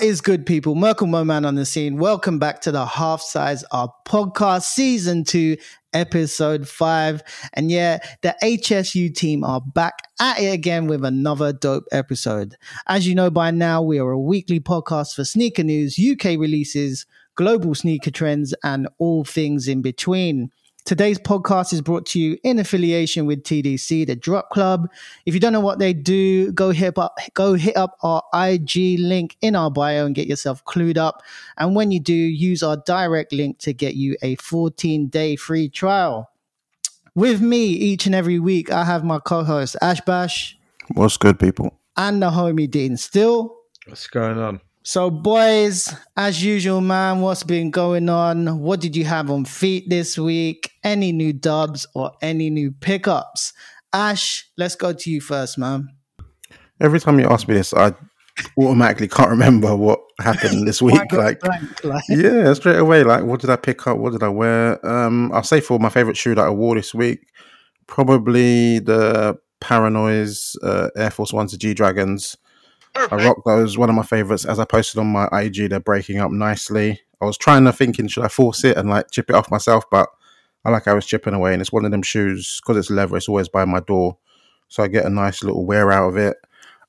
Is good, people? Merkle Moe Man on the scene. Welcome back to the Half Size Up podcast, season two, episode five. And yeah, the HSU team are back at it again with another dope episode. As you know by now, we are a weekly podcast for sneaker news, UK releases, global sneaker trends, and all things in between. Today's podcast is brought to you in affiliation with TDC, the Drop Club. If you don't know what they do, go hit up go hit up our IG link in our bio and get yourself clued up. And when you do, use our direct link to get you a 14-day free trial. With me each and every week, I have my co-host Ash Bash What's good, people? and the homie Dean Still. What's going on? So, boys, as usual, man, what's been going on? What did you have on feet this week? Any new dubs or any new pickups? Ash, let's go to you first, man. Every time you ask me this, I automatically can't remember what happened this week. Like, blank, like- yeah, straight away. Like, what did I pick up? What did I wear? Um, I'll say for my favorite shoe that I wore this week, probably the Para-Noise uh, Air Force Ones, the G Dragons. I rock those. One of my favorites. As I posted on my IG, they're breaking up nicely. I was trying to thinking, should I force it and like chip it off myself? But I like I was chipping away, and it's one of them shoes because it's leather. It's always by my door, so I get a nice little wear out of it.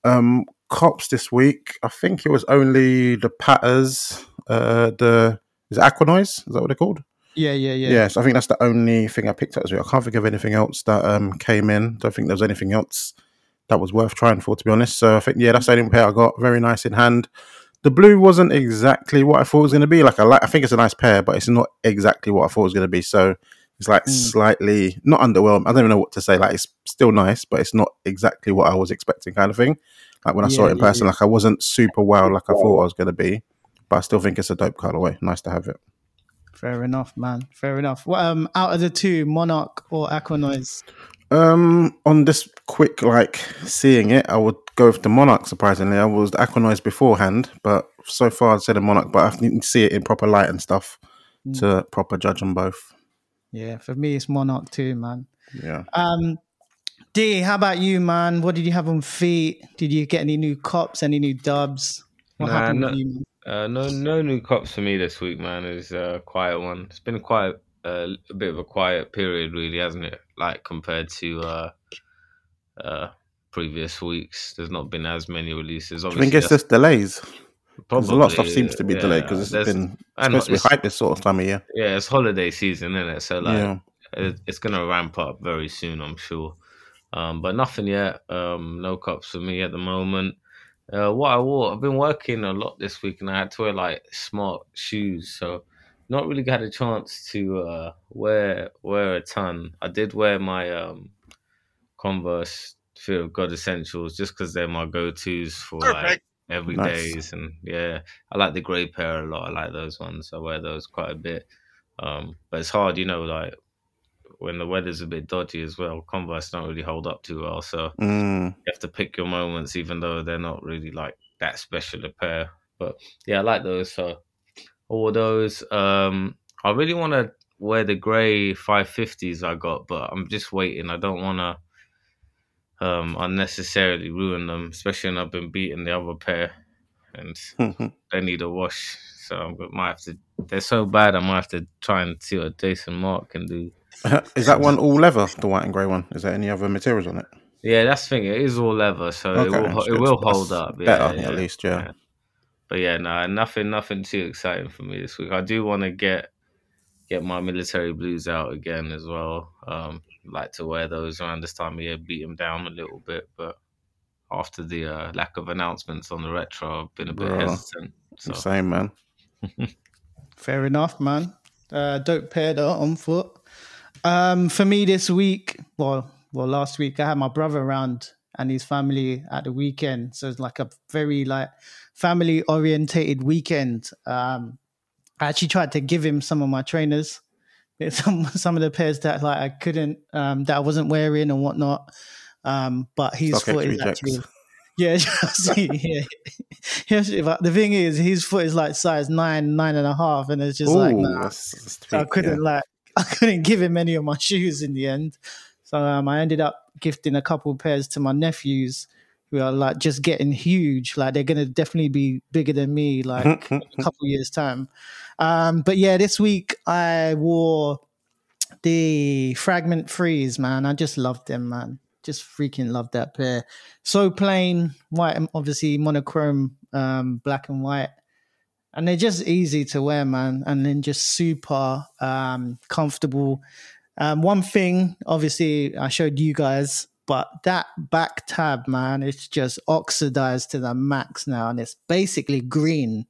Um, cops this week. I think it was only the Patters. Uh, the is it Aquanoise? Is that what they're called? yeah, yeah, yeah. Yes, I think that's the only thing I picked up this week. I can't think of anything else that um came in. Don't think there was anything else that was worth trying for, to be honest. So I think yeah, that's the only pair I got. Very nice in hand. The blue wasn't exactly what I thought it was going to be. Like I like, I think it's a nice pair, but it's not exactly what I thought it was going to be. So it's like Mm. slightly not underwhelmed. I don't even know what to say. Like it's still nice, but it's not exactly what I was expecting, kind of thing. Like when I saw it in yeah, person, like I wasn't super wow like I thought I was going to be. But I still think it's a dope colorway. Nice to have it. Fair enough, man. Fair enough. Well, um, out of the two, Monarch or Aquanoise? Um, on this quick like seeing it, I would go with the Monarch. Surprisingly, I was the beforehand, but so far I'd say the Monarch. But I need to see it in proper light and stuff Mm. to proper judge on both. Yeah, for me, it's Monarch too, man. Yeah, Um, D, how about you, man? What did you have on feet? Did you get any new cops, any new dubs? What Nah, happened no- with you, man? Uh, no, no new cops for me this week, man. It's a quiet one. It's been quite uh, a bit of a quiet period, really, hasn't it? Like compared to uh, uh, previous weeks, there's not been as many releases. I Obviously, think it's just delays. Because a lot of stuff seems to be delayed because it's been supposed to be it's- hype this sort of time of year. Yeah, it's holiday season, isn't it? So like, yeah, it, it's gonna ramp up very soon, I'm sure. Um, but nothing yet. Um, no cups for me at the moment. Uh, what I wore, I've been working a lot this week, and I had to wear like smart shoes, so not really had a chance to uh, wear wear a ton. I did wear my um, Converse Fear of God Essentials just because they're my go tos for like every Nice. days, and yeah, I like the grey pair a lot. I like those ones. I wear those quite a bit. Um, but it's hard, you know, like when the weather's a bit dodgy as well. Converse don't really hold up too well, so mm. you have to pick your moments, even though they're not really like that special a pair. But yeah, I like those. So all those. Um, I really want to wear the grey 550s I got, but I'm just waiting. I don't want to um, unnecessarily ruin them, especially when I've been beating the other pair, and they need a wash. So I might have to. They're so bad. I might have to try and see what Jason Markk can do. is that one all leather? The white and grey one? Is there any other materials on it? Yeah, that's the thing. It is all leather, so it will it will hold up. Yeah, better, yeah. at least, yeah. But yeah, no, nothing, nothing too exciting for me this week. I do want to get get my military blues out again as well. Um, like to wear those around this time of year, beat them down a little bit. But after the uh, lack of announcements on the retro, I've been a bit Bruh. hesitant. So Same man. Fair enough, man. Uh, dope pair though on foot. Um, for me this week, well, well, last week I had my brother around and his family at the weekend, so it's like a very like family orientated weekend. Um, I actually tried to give him some of my trainers, some some of the pairs that like I couldn't, um, that I wasn't wearing and whatnot. Um, but his Stock foot is actually yeah, see, yeah. the thing is, his foot is like size nine, nine and a half, and it's just like Ooh, nah. that's- that's I couldn't yeah. like I couldn't give him any of my shoes in the end. So um, I ended up gifting a couple pairs to my nephews who are like just getting huge. Like they're gonna definitely be bigger than me, like in a couple years time. Um, but yeah, this week I wore the Fragment Freeze, man. I just loved them, man. Just freaking love that pair. So plain, white, obviously monochrome, um, black and white. And they're just easy to wear, man. And then just super um, comfortable. Um, one thing, obviously, I showed you guys, but that back tab, man, it's just oxidized to the max now, and it's basically green.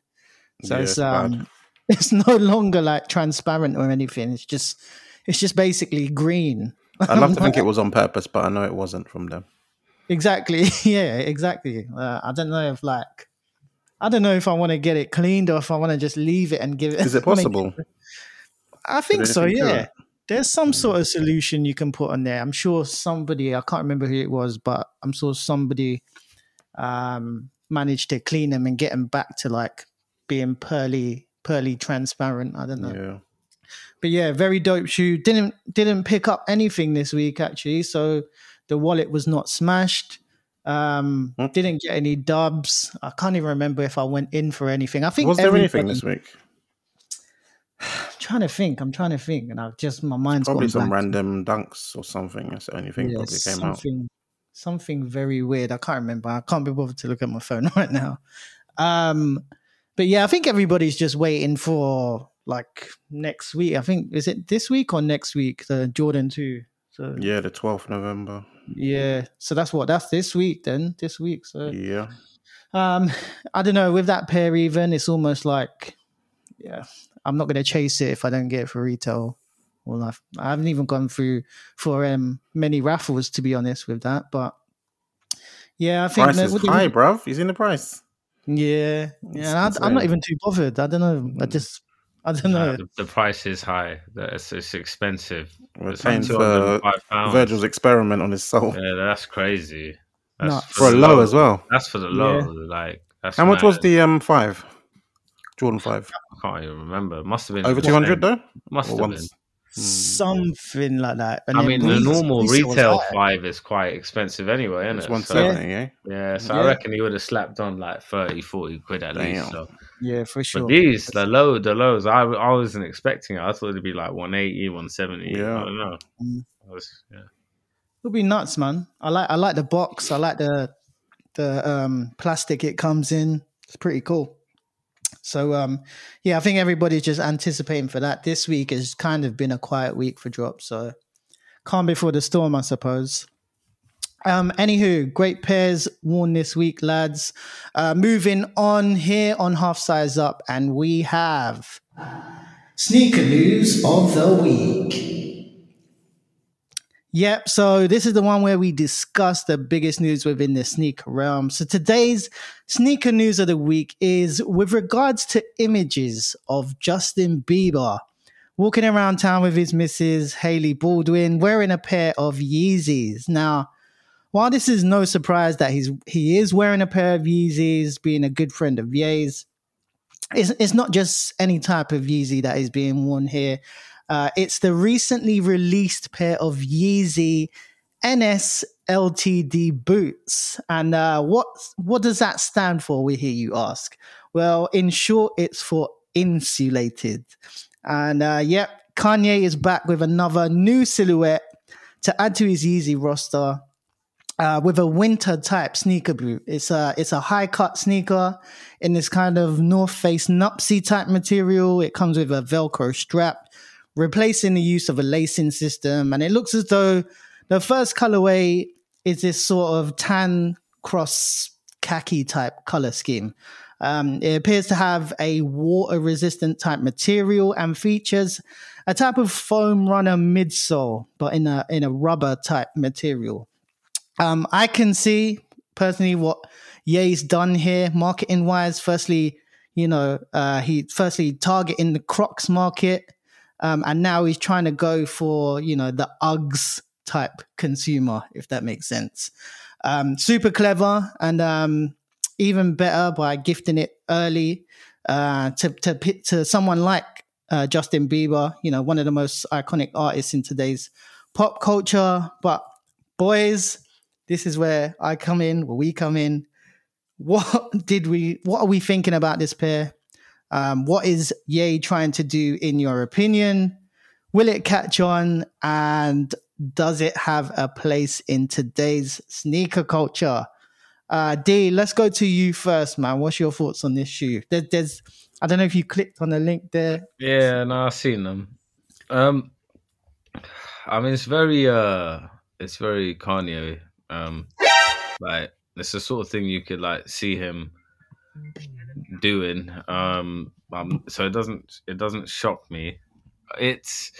So Yeah, it's it's bad. um, it's no longer like transparent or anything. It's just, it's just basically green. I'd love to think it was on purpose, but I know it wasn't from them. Exactly. Yeah, exactly. Uh, I don't know if like, I don't know if I want to get it cleaned or if I want to just leave it and give it. Is it possible? I think so. Yeah. There's some sort of solution you can put on there. I'm sure somebody, I can't remember who it was, but I'm sure somebody um, managed to clean them and get them back to like being pearly, pearly transparent. I don't know. Yeah. But yeah, very dope shoe. Didn't didn't pick up anything this week actually, so the wallet was not smashed. Um, Hmm. didn't get any dubs. I can't even remember if I went in for anything. I think Was there anything this week? I'm trying to think. I'm trying to think, and I've just my mind's Probably some blank. random dunks or something. That's the only thing Yeah, probably came out. something, something very weird. I can't remember. I can't be bothered to look at my phone right now. Um, but yeah, I think everybody's just waiting for like next week. I think is it this week or next week? The Jordan two. So Yeah, the 12th November. yeah, so that's what that's this week then. This week. So Yeah. um, I don't know. With that pair, even it's almost like, yeah, I'm not gonna chase it if I don't get it for retail. Well, I've, I haven't even gone through for um many raffles to be honest with that, but yeah, I think Price that- is what do high, you- bruv. He's in the price. Yeah, yeah. And I, I'm not even too bothered. I don't know. I Mm. just, I don't know. Nah, the, the price is high. It's, it's expensive. We're It's paying for pounds. Virgil's experiment on his soul. Yeah, that's crazy. That's Nuts. For a the low as well. That's for the low. Like that's How much was the um five? Jordan five. I can't even remember. It must have been Over two hundred though? Must Or have once- been. Something like that. And I then mean, the normal resale retail five is quite expensive anyway, isn't It's it? one So, seventy, eh? yeah, so Yeah. I reckon he would have slapped on like 30, 40 quid at Damn. least. So. Yeah, for sure. But these, the low, the lows, I, I wasn't expecting it. I thought it'd be like 180, 170. Yeah. I don't know. Mm. I was, yeah. It'll be nuts, man. I like I like the box. I like the the um plastic it comes in. It's pretty cool. So um yeah, I think everybody's just anticipating for that. This week has kind of been a quiet week for drops, so calm before the storm, I suppose. Um, anywho, great pairs worn this week, lads. Uh, moving on here on half size up, and we have sneaker news of the week. Yep. So this is the one where we discuss the biggest news within the sneaker realm. So today's sneaker news of the week is with regards to images of Justin Bieber walking around town with his missus Hailey Baldwin wearing a pair of Yeezys. Now, while this is no surprise that he's he is wearing a pair of Yeezys, being a good friend of Ye's, it's, it's not just any type of Yeezy that is being worn here. Uh, it's the recently released pair of Yeezy NS LTD boots. And uh, what what does that stand for? We hear you ask. Well, in short, it's for insulated. And uh, yep, Kanye is back with another new silhouette to add to his Yeezy roster. Uh, with a winter type sneaker boot. It's a it's a high cut sneaker in this kind of North Face Nuptse type material. It comes with a Velcro strap, replacing the use of a lacing system, and it looks as though the first colorway is this sort of tan cross khaki type color scheme. Um, it appears to have a water resistant type material and features a type of foam runner midsole, but in a in a rubber type material. Um, I can see personally what Ye's done here, marketing wise. Firstly, you know, uh, he firstly targeting the Crocs market, um, and now he's trying to go for you know the Uggs type consumer, if that makes sense. Um, super clever, and um, even better by gifting it early uh, to to to someone like uh, Justin Bieber, you know, one of the most iconic artists in today's pop culture. But boys, this is where I come in, where we come in. What did we? What are we thinking about this pair? Um, what is Ye trying to do, in your opinion? Will it catch on? And does it have a place in today's sneaker culture? Uh, D, let's go to you first, man. What's your thoughts on this shoe? There, there's, I don't know if you clicked on the link there. Yeah, no, I've seen them. Um, I mean, it's very, uh, it's very Kanye. Um, like it's the sort of thing you could like see him doing. Um, um, so it doesn't, it doesn't shock me. It's,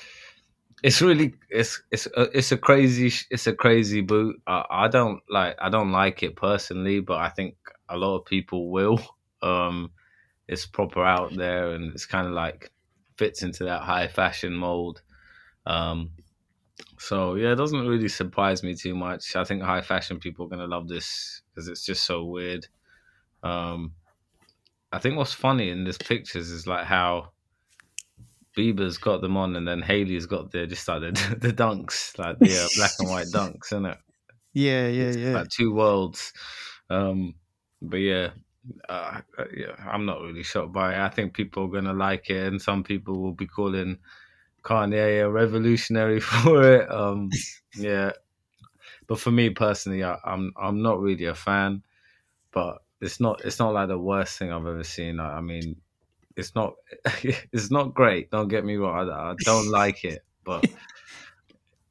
it's really it's it's a, it's a crazy it's a crazy boot. I, I don't like I don't like it personally, but I think a lot of people will. Um, it's proper out there, and it's kind of like fits into that high fashion mold. Um, so yeah, it doesn't really surprise me too much. I think high fashion people are gonna love this because it's just so weird. Um, I think what's funny in this pictures is like how Bieber's got them on, and then Hailey's got the just like the, the dunks, like the uh, black and white dunks, isn't it? Yeah, yeah, It's yeah. Like two worlds. Um, but yeah, uh, uh, yeah, I'm not really shocked by it. I think people are gonna like it, and some people will be calling Kanye a revolutionary for it. Um, yeah, but for me personally, I, I'm I'm not really a fan. But it's not it's not like the worst thing I've ever seen. I, I mean, it's not it's not great. Don't get me wrong. I, I don't like it, but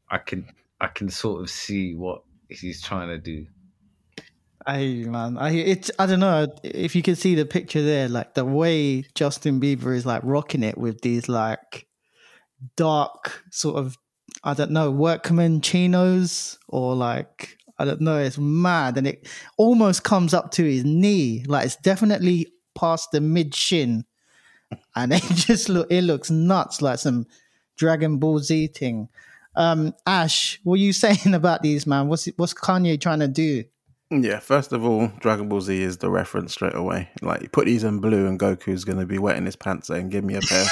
I can I can sort of see what he's trying to do. I man, I it's I don't know if you can see the picture there, like the way Justin Bieber is like rocking it with these like dark sort of I don't know workman chinos or like I don't know, it's mad and it almost comes up to his knee, like it's definitely past the mid shin, and it just look it looks nuts like some Dragon Ball Z thing. Um, Ash, what are you saying about these, man? What's what's Kanye trying to do? Yeah, first of all, Dragon Ball Z is the reference straight away. Like, put these in blue, and Goku's going to be wetting his pants saying, Give me a pair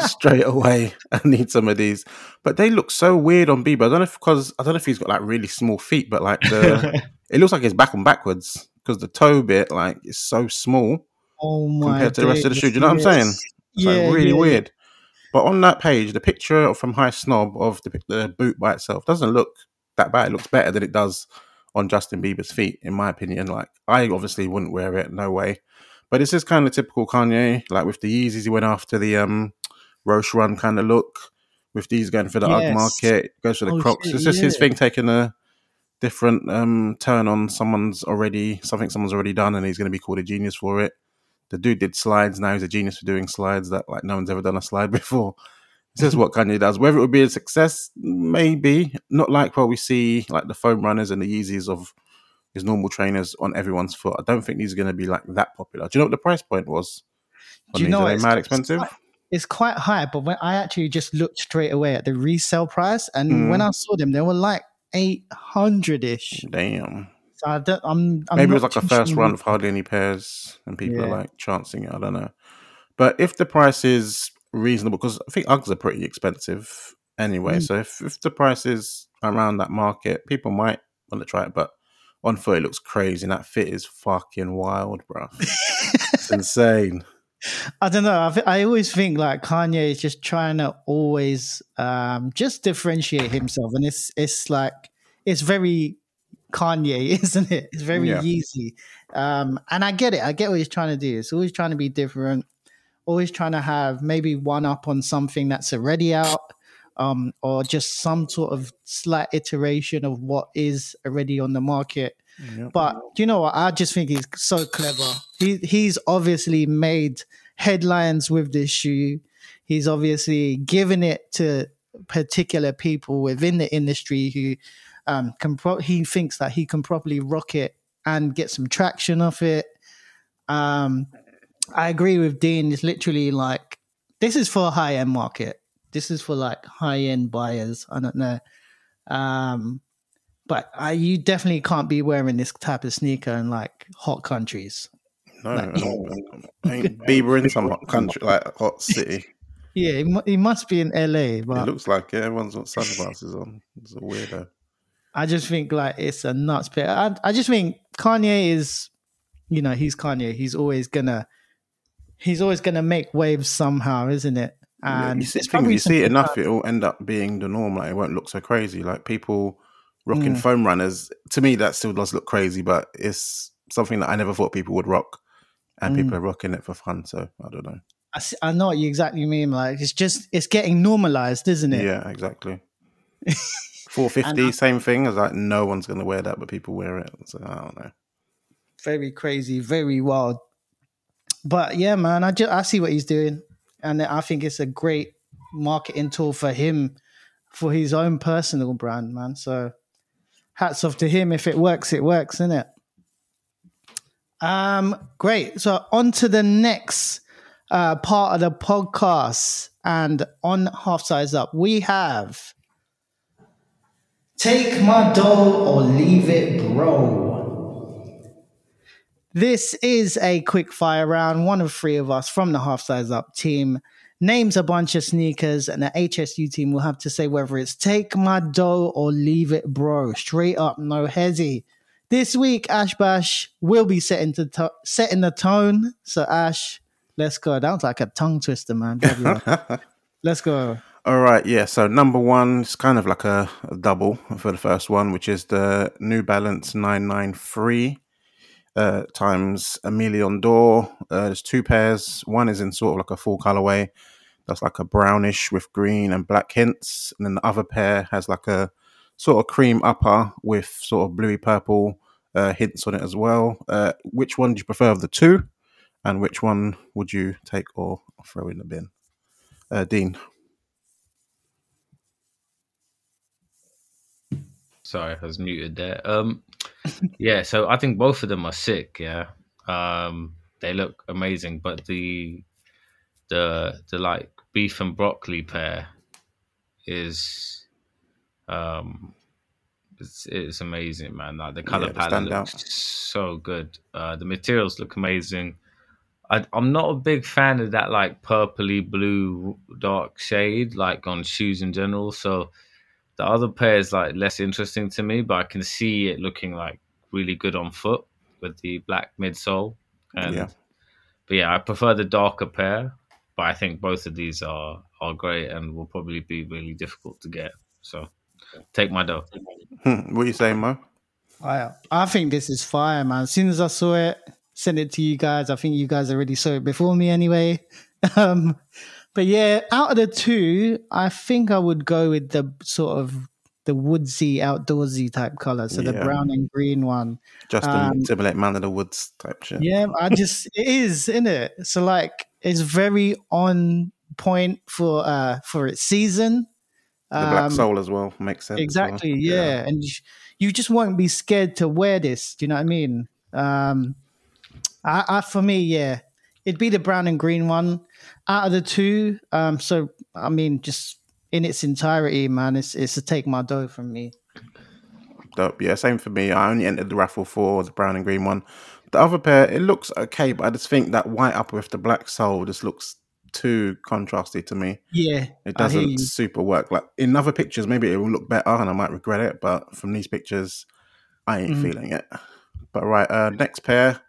straight away. I need some of these. But they look so weird on Bieber. I don't know if because I don't know if he's got like really small feet, but like the it looks like he's back and backwards because the toe bit like is so small Oh my! compared to the rest of the shoe. Do you know what I'm saying? It's Yeah, like really yeah, weird. But on that page, the picture from High Snob of the, the boot by itself doesn't look that bad. It looks better than it does on Justin Bieber's feet, in my opinion. Like, I obviously wouldn't wear it, no way. But this is kind of typical Kanye. Like with the Yeezys, he went after the um Roshe Run kind of look. With these going for the UGG market, goes for the Oh, Crocs. shit, it's just his thing taking a different um turn on someone's already something someone's already done, and he's going to be called a genius for it. The dude did slides. Now he's a genius for doing slides that like no one's ever done a slide before. This is what Kanye does. Whether it would be a success, maybe not like what we see like the foam runners and the Yeezys of his normal trainers on everyone's foot. I don't think these are going to be like that popular. Do you know what the price point was? Do you these? know Are they mad expensive? quite- It's quite high, but when I actually just looked straight away at the resale price, and Mm. when I saw them, they were like eight hundred ish. Damn. So I don't, I'm, I'm Maybe it was like a first run of hardly any pairs, and people are like chancing it. I don't know. But if the price is reasonable, because I think Uggs are pretty expensive anyway. Mm. So if, if the price is around that market, people might want to try it. But on foot, it looks crazy, and that fit is fucking wild, bro. it's insane. I don't know. I, th- I always think like Kanye is just trying to always um, just differentiate himself, and it's it's like it's very Kanye, isn't it? It's very Yeah. Yeezy, um, and I get it. I get what he's trying to do. It's always trying to be different, always trying to have maybe one up on something that's already out, um, or just some sort of slight iteration of what is already on the market. Yep. But you know what? I just think he's so clever. He he's obviously made headlines with this shoe. He's obviously given it to particular people within the industry who um, can. Pro- he thinks that he can properly rock it and get some traction off it. Um, I agree with Dean. It's literally like this is for a high end market. This is for like high end buyers. I don't know. Um, but I, you definitely can't be wearing this type of sneaker in like hot countries. No, Like- ain't Bieber in some hot country, like hot city. Yeah, he, he must be in LA, It but looks like it. Everyone's got sunglasses on. It's a weirdo. I just think like it's a nuts pair. I, I just think Kanye is, you know, he's Kanye. He's always gonna, he's always gonna make waves somehow, isn't it? And you see, it's probably you see it enough, it'll end up being the norm. Like it won't look so crazy. Like people rocking Mm. foam runners. To me, that still does look crazy, but it's something that I never thought people would rock, and Mm. people are rocking it for fun. So I don't know. I know what you exactly mean. Like it's just it's getting normalized, isn't it? Yeah, exactly. 450, same thing. As like no one's gonna wear that, but people wear it. So I don't know. Very crazy, very wild. But yeah, man, I just I see what he's doing, and I think it's a great marketing tool for him, for his own personal brand, man. So hats off to him. If it works, it works, isn't it? Um, great. So on to the next uh, part of the podcast, and on half size up, we have take my dough or leave it, bro. This is a quick fire round. One of three of us from the half size up team names a bunch of sneakers, and the HSU team will have to say whether it's take my dough or leave it, bro. Straight up, no hezzy. This week, Ash Bash will be setting the to- setting the tone. So Ash, let's go. That was like a tongue twister, man. Let's go. All right, yeah. So number one is kind of like a, a double for the first one, which is the New Balance 993 uh, times a million door. Uh, there's two pairs. One is in sort of like a full colorway. That's like a brownish with green and black hints. And then the other pair has like a sort of cream upper with sort of bluey purple uh, hints on it as well. Uh, which one do you prefer of the two? And which one would you take or throw in the bin? Uh, Dean. Sorry, I was muted there. Um, yeah, so I think both of them are sick. Yeah, um, they look amazing, but the the the like beef and broccoli pair is um it's it's amazing, man. Like the color Yeah, palette looks so good. Uh, the materials look amazing. I, I'm not a big fan of that like purpley blue dark shade like on shoes in general. So the other pair is like less interesting to me, but I can see it looking like really good on foot with the black midsole. And Yeah. but yeah, I prefer the darker pair, but I think both of these are are great and will probably be really difficult to get. So take my dough. Hmm, what are you saying, Mo? I I think this is fire, man. As soon as I saw it, sent it to you guys. I think you guys already saw it before me anyway. Um, but yeah, out of the two, I think I would go with the sort of the woodsy, outdoorsy type color. So the brown and green one. Just Um, to simulate Man of the Woods type shit. Yeah, I just it is, isn't it? So like it's very on point for uh for its season. The Black Um, Soul as well makes sense. as well. Exactly, yeah. And you, you just won't be scared to wear this. Do you know what I mean? Um, I, I, for me, yeah, it'd be the brown and green one out of the two. Um, so I mean, just in its entirety, man, it's it's a take my dough from me. Dope. Yeah, same for me. I only entered the raffle for the brown and green one. The other pair, it looks okay, but I just think that white upper with the black sole just looks too contrasty to me. Yeah, It doesn't super work. Like in other pictures, maybe it will look better and I might regret it, but from these pictures, I ain't Mhm. feeling it. But right, uh, next pair,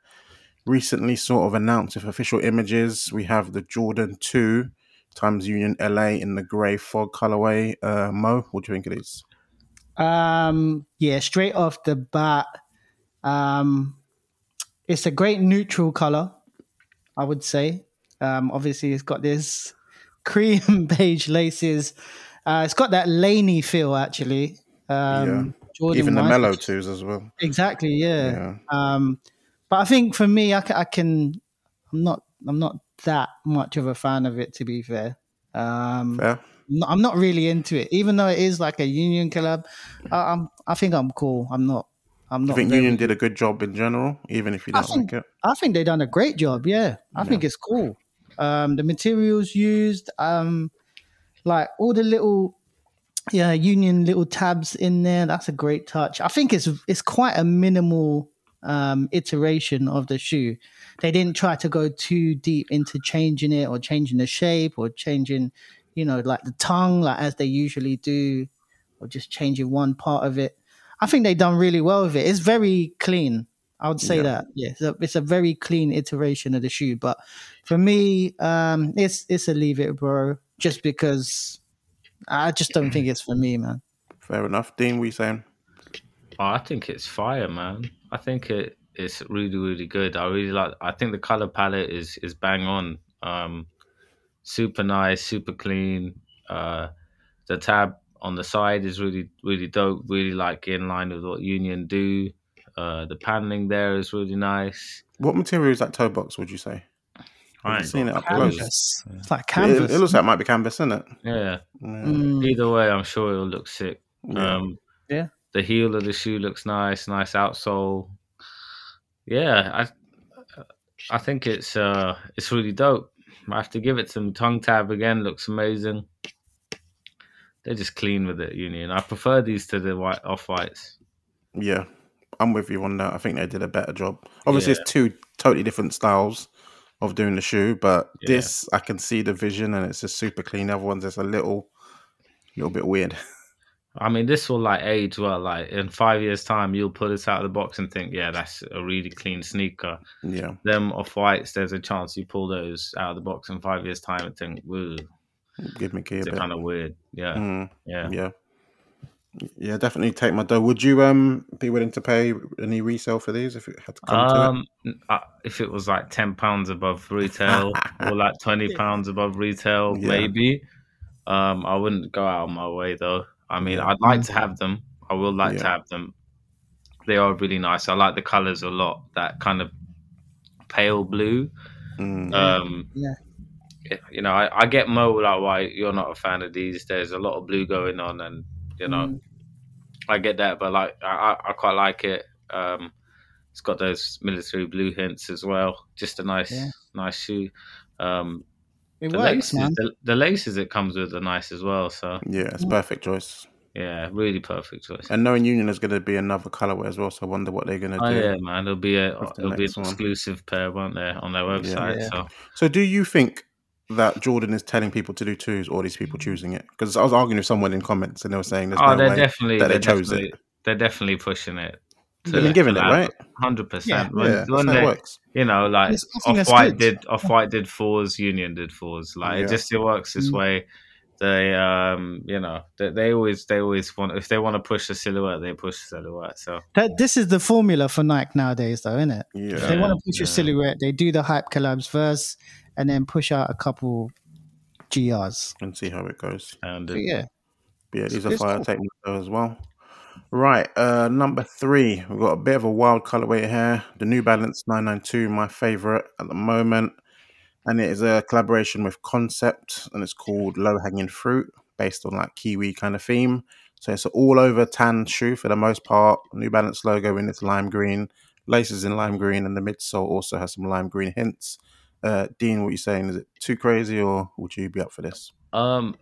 recently sort of announced with official images. We have the Jordan 2 times Union LA in the grey fog colorway. Uh, Mo, what do you think it is? Um, yeah, straight off the bat, um, it's a great neutral color, I would say. Um, obviously, it's got this cream beige laces. Uh, it's got that laney feel, actually. Um, Jordan Even the Melo twos as well. Exactly, yeah. Yeah. Um, but I think for me, I, I can. I'm not. I'm not that much of a fan of it, to be fair. Um, Fair. I'm not really into it, even though it is like a union collab. I, I'm, I think I'm cool. I'm not. I'm I not. think very- Union did a good job in general, even if you don't think- like it. I think they done a great job. Yeah, I think it's cool. Um, the materials used, um, like all the little, yeah, union little tabs in there. That's a great touch. I think it's it's quite a minimal um, iteration of the shoe. They didn't try to go too deep into changing it or changing the shape or changing, you know, like the tongue, like as they usually do, or just changing one part of it. I think they've done really well with it. It's very clean. I would say Yeah. that. Yeah, it's a, it's a very clean iteration of the shoe. But for me, um, it's it's a leave it, bro. Just because I just don't think it's for me, man. Fair enough. Dean, what you saying? Oh, I think it's fire, man. I think it it's really really good. I really like. I think the color palette is is bang on. Um, super nice, super clean. Uh, the tab on the side is really really dope. Really like in line with what Union do. Uh, the paneling there is really nice. What material is that toe box? Would you say? I I've ain't seen it got up close. Canvas. It's like It, canvas. it looks like it might be canvas, isn't it? Yeah. Yeah. Mm, Either way, I'm sure it'll look sick. Yeah. Um, Yeah. The heel of the shoe looks nice, nice outsole. Yeah, I I think it's uh it's really dope. I have to give it some tongue tab again. Looks amazing. They're just clean with it, Union. I prefer these to the white off whites. Yeah, I'm with you on that. I think they did a better job. Obviously, Yeah. it's two totally different styles of doing the shoe, but Yeah. this I can see the vision and it's just super clean. Other one's just a little, little bit weird. I mean, this will like age well. Like in five years' time, you'll pull this out of the box and think, yeah, that's a really clean sneaker. yeah, Them off whites, there's a chance you pull those out of the box in five years' time and think, woo, give me key a it's bit. kind of weird. Yeah, Mm, yeah. yeah, yeah, definitely take my dough. Would you um be willing to pay any resale for these if it had to come to Um, uh, if it was like ten pounds above retail or like twenty pounds above retail, Yeah. maybe. Um, I wouldn't go out of my way though. I mean, I'd like to have them. I will like to have them. They are really nice. I like the colors a lot. That kind of pale blue. it? Mm, Um, Yeah. You know, I, I get Mo like why you're not a fan of these. There's a lot of blue going on, and you know, Mm. I get that, but like I, I, I quite like it. Um, it's got those military blue hints as well. Just a nice, Yeah. nice shoe. Um, It the works, laces, man. the, the laces it comes with are nice as well. So yeah, it's perfect choice. yeah, really perfect choice. And knowing Union is going to be another colorway as well, so I wonder what they're going to Oh do. yeah, man! It'll be a it'll be an next one. exclusive pair, won't there, on their website? Yeah. So So, do you think that Jordan is telling people to do twos, or these people choosing it? Because I was arguing with someone in comments, and they were saying there's oh, no they're way definitely that they they're chose definitely, it. They're definitely pushing it. They've been giving it, right? Hundred percent. Yeah, When, that's when how it they, works. you know, like It's Off White did Off White did fours, Union did fours. Like Yeah. it just it works this Mm. way. They um you know they, they always they always want if they want to push the silhouette they push the silhouette. So That, this is the formula for Nike nowadays, though, isn't it? Yeah, If they want to push a silhouette, they do the hype collabs first, and then push out a couple GRs. and see how it goes. and So, yeah, yeah, these are fire cool. take note as well. Right, uh, number three, we've got a bit of a wild colorway here. The New Balance 992, my favorite at the moment, and it is a collaboration with Concept, and it's called Low Hanging Fruit, based on like kiwi kind of theme. So it's an all over tan shoe for the most part. New Balance logo in its lime green, laces in lime green, and the midsole also has some lime green hints. Uh, Dean, what are you saying? Is it too crazy, or would you be up for this? um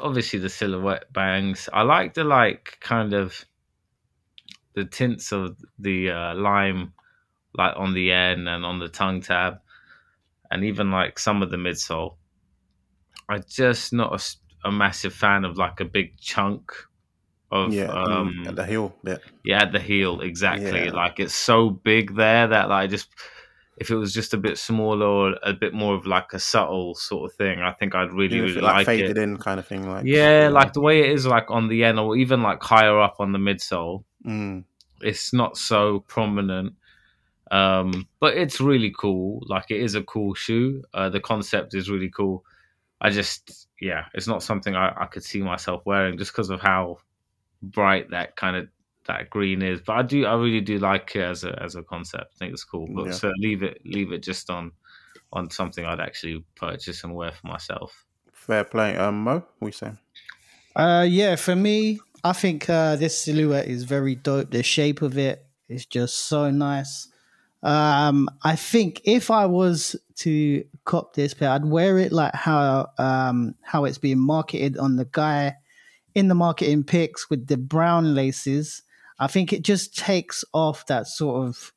obviously the silhouette bangs. I like the like kind of the tints of the uh, lime like on the end and on the tongue tab and even like some of the midsole. I'm just not a massive fan of like a big chunk of Yeah, um at the heel bit. yeah at the heel exactly Yeah. like it's so big there that like just if it was just a bit smaller or a bit more of like a subtle sort of thing i think i'd really really it like, like faded it. in kind of thing, like yeah like the way it is like on the end or even like higher up on the midsole mm, it's not so prominent. Um but it's really cool. Like it is a cool shoe. Uh the concept is really cool. I just yeah it's not something i, I could see myself wearing just because of how bright that kind of that green is but i do i really do like it as a as a concept i think it's cool but Yeah. so leave it leave it just on on something i'd actually purchase and wear for myself fair play. Um, Mo, we say uh, yeah. For me, I think uh, this silhouette is very dope. The shape of it is just so nice. Um, I think if I was to cop this pair, I'd wear it like how um how it's being marketed on the guy in the marketing pics with the brown laces. I think it just takes off that sort of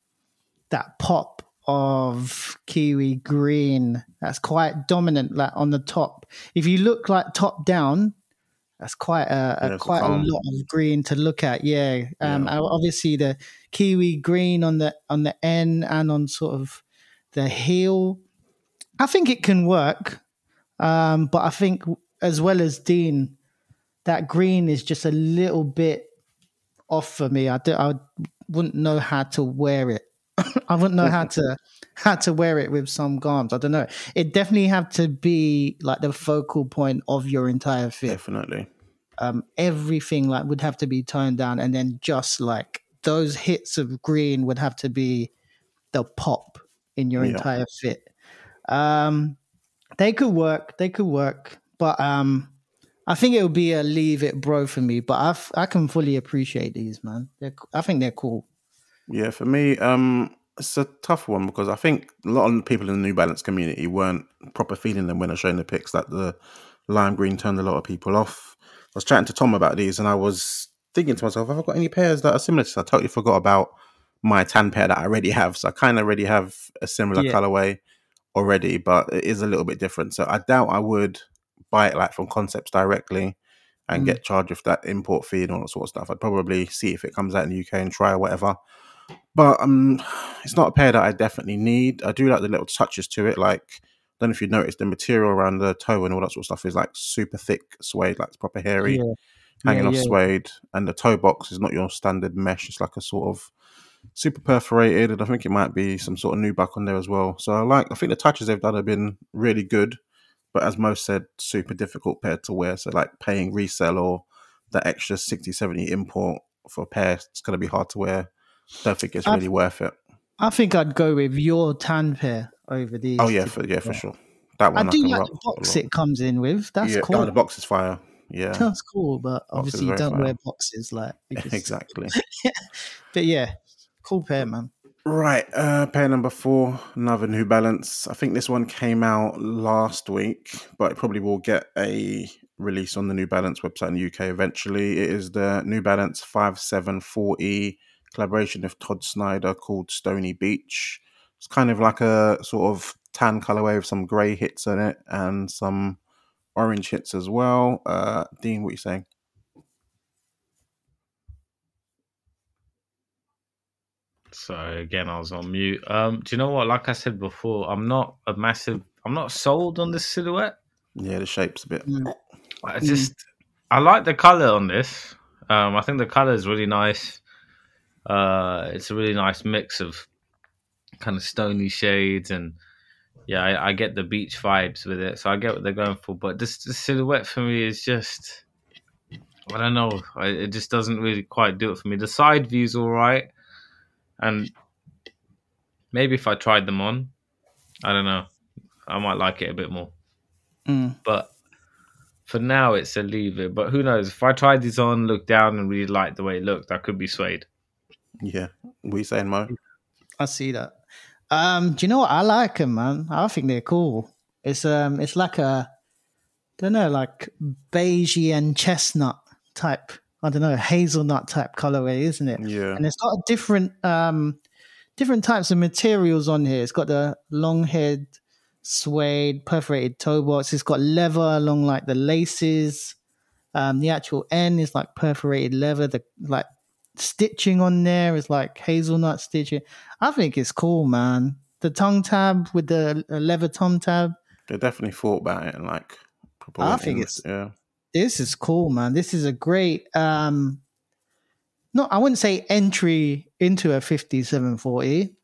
that pop of kiwi green that's quite dominant like on the top. If you look like top down, That's quite a, a Yeah, it's a quite a lot of green to look at. Yeah. Um. Yeah. Obviously, the kiwi green on the on the end and on sort of the heel. I think it can work. Um. But I think as well as Dean, that green is just a little bit off for me. I do, I wouldn't know how to wear it. I wouldn't know how to how to wear it with some garms. I don't know. It definitely have to be like the focal point of your entire fit. Definitely. Um, everything like would have to be toned down, and then just like those hits of green would have to be the pop in your Yeah. entire fit. Um, they could work. They could work, but um, I think it would be a leave it, bro, for me. But I f- I can fully appreciate these, man. They're, I think they're cool. Yeah, for me, um, it's a tough one because I think a lot of people in the New Balance community weren't proper feeling them when I showing the pics. That the lime green turned a lot of people off. I was chatting to Tom about these, and I was thinking to myself, have I got any pairs that are similar to this? I totally forgot about my tan pair that I already have. So I kind of already have a similar Yeah. colorway already, but it is a little bit different. So I doubt I would buy it like from Concepts directly and Mm. get charged with that import fee and all that sort of stuff. I'd probably see if it comes out in the UK and try or whatever. But um, it's not a pair that I definitely need. I do like the little touches to it. Like, I don't know if you noticed the material around the toe and all that sort of stuff is like super thick suede, like it's proper hairy, Yeah. hanging Yeah, off yeah. suede. And the toe box is not your standard mesh. It's like a sort of super perforated. And I think it might be some sort of nubuck on there as well. So I like, I think the touches they've done have been really good. But as most said, super difficult pair to wear. So like paying resale or that extra 60, 70 import for a pair, it's going to be hard to wear. Don't think it's really worth it. I think I'd go with your tan pair over these. Oh yeah, for yeah, for sure. That one I, do like the box it comes in with. That's yeah, cool. Oh, the box is fire. Yeah, That's cool, but obviously you don't fire. wear boxes like just- exactly. But yeah, cool pair, man. Right, uh, pair number four, another New Balance. I think this one came out last week, but it probably will get a release on the New Balance website in the UK eventually. It is the New Balance 5740 collaboration with Todd Snyder called Stony Beach. It's kind of like a sort of tan colorway with some grey hits in it and some orange hits as well. Uh, Dean, what are you saying? Sorry, again, I was on mute. Um, do you know what? Like I said before, I'm not a massive. I'm not sold on this silhouette. Yeah, the shape's a bit. Mm. I just, I like the color on this. Um, I think the color is really nice. Uh, it's a really nice mix of kind of stony shades and yeah, I, I get the beach vibes with it. So I get what they're going for. But this, this silhouette for me is just, I don't know. I, it just doesn't really quite do it for me. The side view's all right, and maybe if I tried them on, I don't know, I might like it a bit more. Mm. But for now, it's a leave it. But who knows? If I tried these on, looked down, and really liked the way it looked, I could be swayed. Yeah, what are you saying, Mo? I see that. Um, do you know what? I like them, man. I think they're cool. It's um, it's like a, don't know, like beigey and chestnut type. I don't know, hazelnut type colorway, isn't it? Yeah. and it's got a different um different types of materials on here. It's got the long head suede perforated toe box. It's got leather along like the laces. Um, the actual end is like perforated leather. The like stitching on there is like hazelnut stitching. I think it's cool, man. The tongue tab with the uh, leather tongue tab. They definitely thought about it and like. I think it's- yeah. This is cool, man. This is a great um no, I wouldn't say entry into a 5740,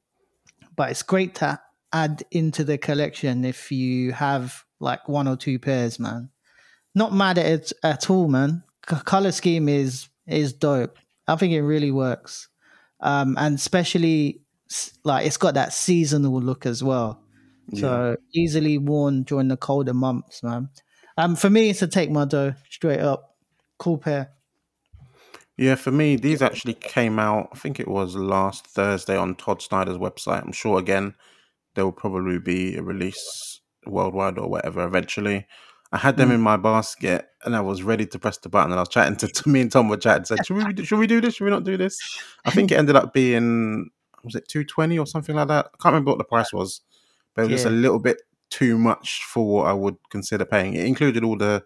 but it's great to add into the collection if you have like one or two pairs, man. Not mad at it at all, man. C- color scheme is is dope. I think it really works. Um and especially like it's got that seasonal look as well. So easily worn during the colder months, man. Um, for me, it's a take my dough straight up. Cool pair. Yeah, for me, these actually came out. I think it was last Thursday on Todd Snyder's website. I'm sure again there will probably be a release worldwide or whatever eventually. I had them Mm. in my basket and I was ready to press the button. And I was chatting to, to me and Tom were chatting. Said, "Should we? Should we do this? Should we not do this?" I think it ended up being was it two twenty or something like that. I can't remember what the price was, but it was just a little bit too much for what I would consider paying. It included all the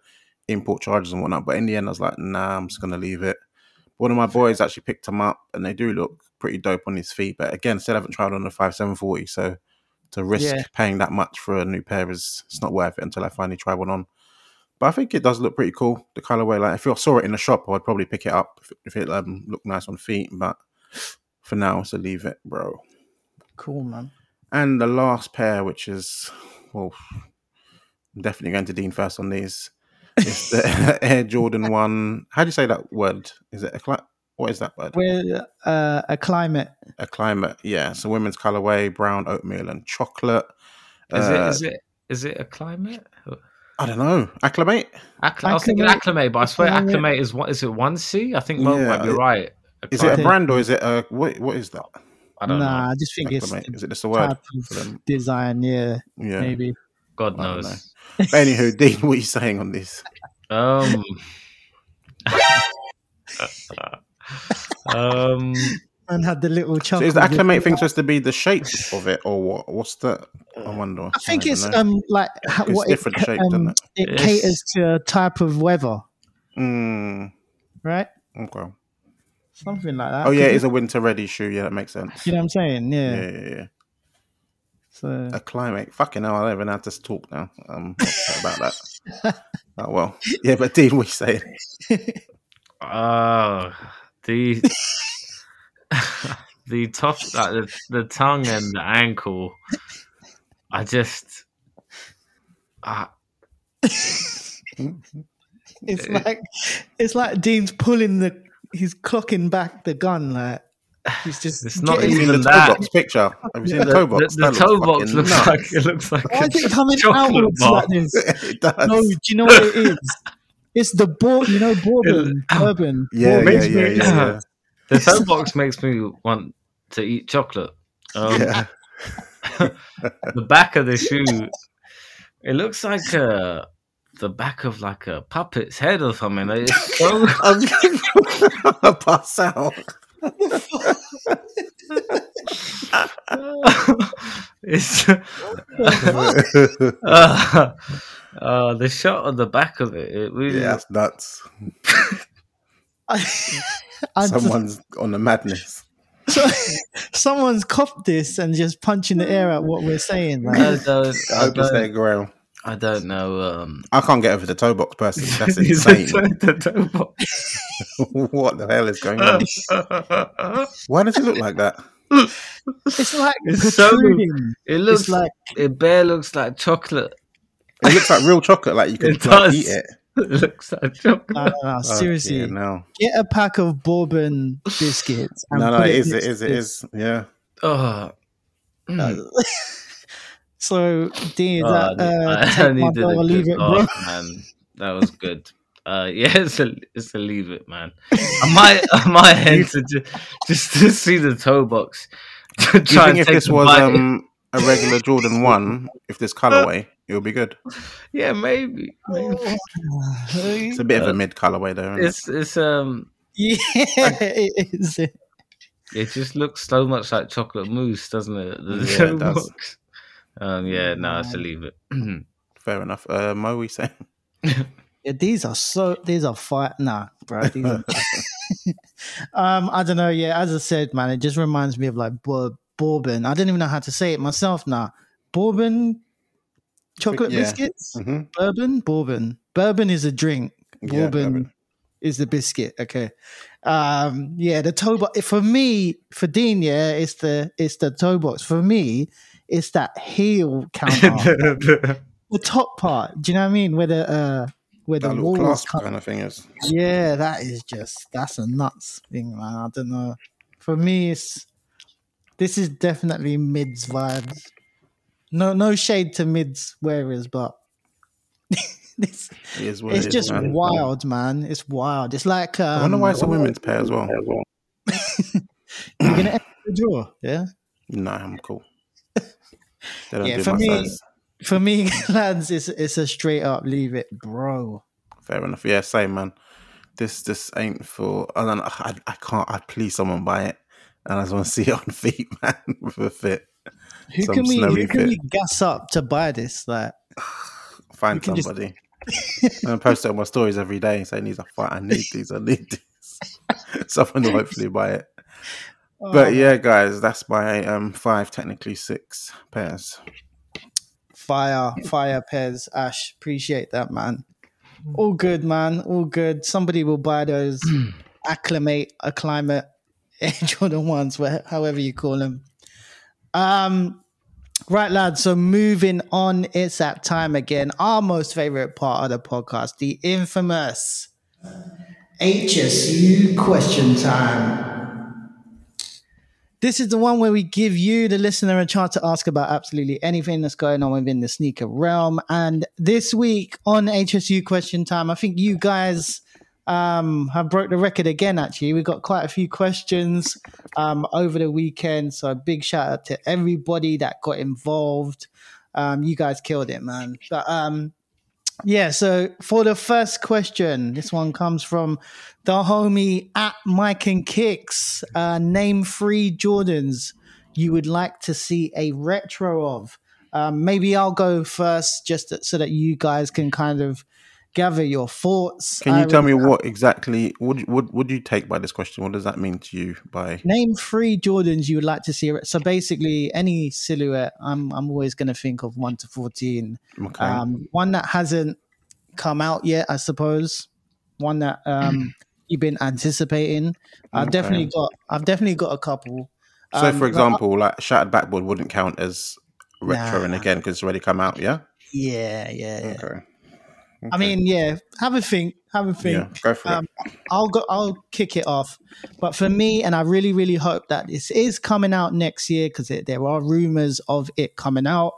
import charges and whatnot. But in the end, I was like, nah, I'm just gonna leave it. One of my boys actually picked them up, and they do look pretty dope on his feet. But again, still haven't tried on the five seven forty, so to risk Yeah. paying that much for a new pair is it's not worth it until I finally try one on. But I think it does look pretty cool. The colorway, like if I saw it in the shop, I'd probably pick it up if it, if it um, looked nice on feet. But for now, so leave it, bro. Cool, man. And the last pair, which is well, I'm definitely going to Dean first on these. It's the Air Jordan One. How do you say that word? Is it a cli- what is that word? We're uh, a climate. A climate. Yeah. So women's colorway, brown oatmeal and chocolate. Is Uh, it is it is it a climate? I don't know. Acclimate. Accl- I was thinking Acclimate- acclimate, but I swear Acclimate. acclimate is what is it one C? I think Mo Yeah, might be it- right. Is it a brand or is it a what? What is that? I don't nah, know. I just think it's Acclimate. the Is it just a word type for of them? design. Yeah, Yeah. maybe. God knows. But anywho, Dean, what are you saying on this? Um. um. And had the little So is the with- acclimate thing supposed to be the shape of it, or what? What's the? I wonder. I think don't it's know. um like how, It's what different it, shape, um, doesn't it? it Yes. caters to a type of weather, Mm, right? okay. Something like that. Oh yeah, it's a winter ready shoe. Yeah, that makes sense. You know what I'm saying? Yeah. Yeah, yeah, yeah. So A climate. Fucking hell, I don't even have to talk now. Um, about that. oh well. Yeah, but Dean, what you saying? Oh, the the top, like the, the tongue and the ankle. I just, uh, it's like it's like Dean's pulling the he's clocking back the gun like he's just It's not getting- Have you seen even the that. toe box picture? Have you seen the, the toe box? the, the That toe looks box fucking looks nuts. like it looks like Why a is it coming chocolate outwards bar. like this? it does. No, do you know what it is? It's the board, you know, bourbon, bourbon. yeah, yeah, makes yeah, yeah, yeah. the toe box makes me want to eat chocolate. Um, yeah. the back of the shoe, it looks like uh the back of like a puppet's head or something. Like, It's so I'm gonna pass out. it's uh, uh, the shot on the back of it. It really yeah, that's nuts. I, I just- Someone's on the madness. so, someone's copped this and just punching the air at what we're saying. I don't, I I hope it's their don't, grail. I don't know. Um, I can't get over the toe box personally. That's insane. the toe box. what the hell is going on? Why does it look like that? it's like It's so- it looks It's like it bare looks like chocolate. It looks like real chocolate. Like you can It like, eat it. It looks like chocolate. no, no, no, Oh, seriously. no, Get a pack of bourbon biscuits. And no, no. put It is. It next is. to It this. is. Yeah. Oh. Mm. So, Dean, Oh, that uh, I take my needed a leave good it, bro? laugh, man. That was good. Uh, yeah, it's a it's a leave it, man. I might I might head to just, just to see the toe box. To Do you think and if this was um, a regular Jordan one, if this colorway, it would be good. yeah, maybe. maybe. It's a bit of a mid colorway though. Isn't it? It's it's um yeah, it is. it just looks so much like chocolate mousse, doesn't it? The Yeah, it toe does. box. Um, yeah, no, it's a leave it. Fair enough. Uh, Mo, we saying? Yeah, these are so these are fire nah bro these are um i don't know yeah as i said man it just reminds me of like bour- bourbon i don't even know how to say it myself now bourbon chocolate Yeah. biscuits hmm bourbon bourbon bourbon is a drink Yeah, bourbon bourbon. is the biscuit okay um yeah the toe box for me for dean yeah it's the it's the toe box for me it's that heel counter the top part do you know what i mean where the uh where That the little walls clasp kind of thing is. yeah, that is just that's a nuts thing, man. I don't know. For me, it's this is definitely mids vibes. No, no shade to mids wearers, but this It is it's it is, just man. wild, man. It's wild. It's like um, I wonder why it's a women's pair as well. you're gonna enter the draw, yeah. No, I'm cool. Yeah, for me- size. For me, lads, it's it's a straight up leave it, bro. Fair enough. Yeah, same man. This this ain't for. I don't know. I, I can't. I'd please someone buy it, and I just want to see it on feet, man, with a fit. Who Some can we who can fit. we gas up to buy this? Like, Find can just- somebody. and I post it on my stories every day saying these are fine. I need these. I need these. Someone will hopefully buy it. Oh, But yeah, guys, that's my um five, technically six pairs. Fire, fire pairs, Ash. Appreciate that, man. All good, man. All good. Somebody will buy those acclimate, acclimate Air Jordan ones, where, however you call them. Um, right, lads. So moving on, it's that time again. Our most favorite part of the podcast, the infamous HSU question time. This is the one where we give you, the listener, a chance to ask about absolutely anything that's going on within the sneaker realm. And this week on HSU Question Time, I think you guys um, have broke the record again. Actually, we got quite a few questions um, over the weekend. So a big shout out to everybody that got involved. Um, you guys killed it, man. But um, yeah, so for the first question, this one comes from the homie at Mike and Kicks. Uh, name three Jordans you would like to see a retro of. Um, maybe I'll go first, just so that you guys can kind of gather your thoughts. Can you I tell me what exactly what what would you take by this question? What does that mean to you by Name three Jordans you would like to see. So basically, any silhouette, I'm I'm always going to think of one to fourteen. okay? Um, one that hasn't come out yet, I suppose. One that um, you've been anticipating. I've Okay. definitely got. I've definitely got a couple. so, um, for example, like shattered backboard wouldn't count as retro, Nah. and again because it's already come out. Yeah. Yeah, yeah, yeah. Okay. I mean, yeah. Have a think. Have a think. yeah. Go for Um, it. I'll go. I'll kick it off. But for me, and I really, really hope that this is coming out next year because there are rumors of it coming out.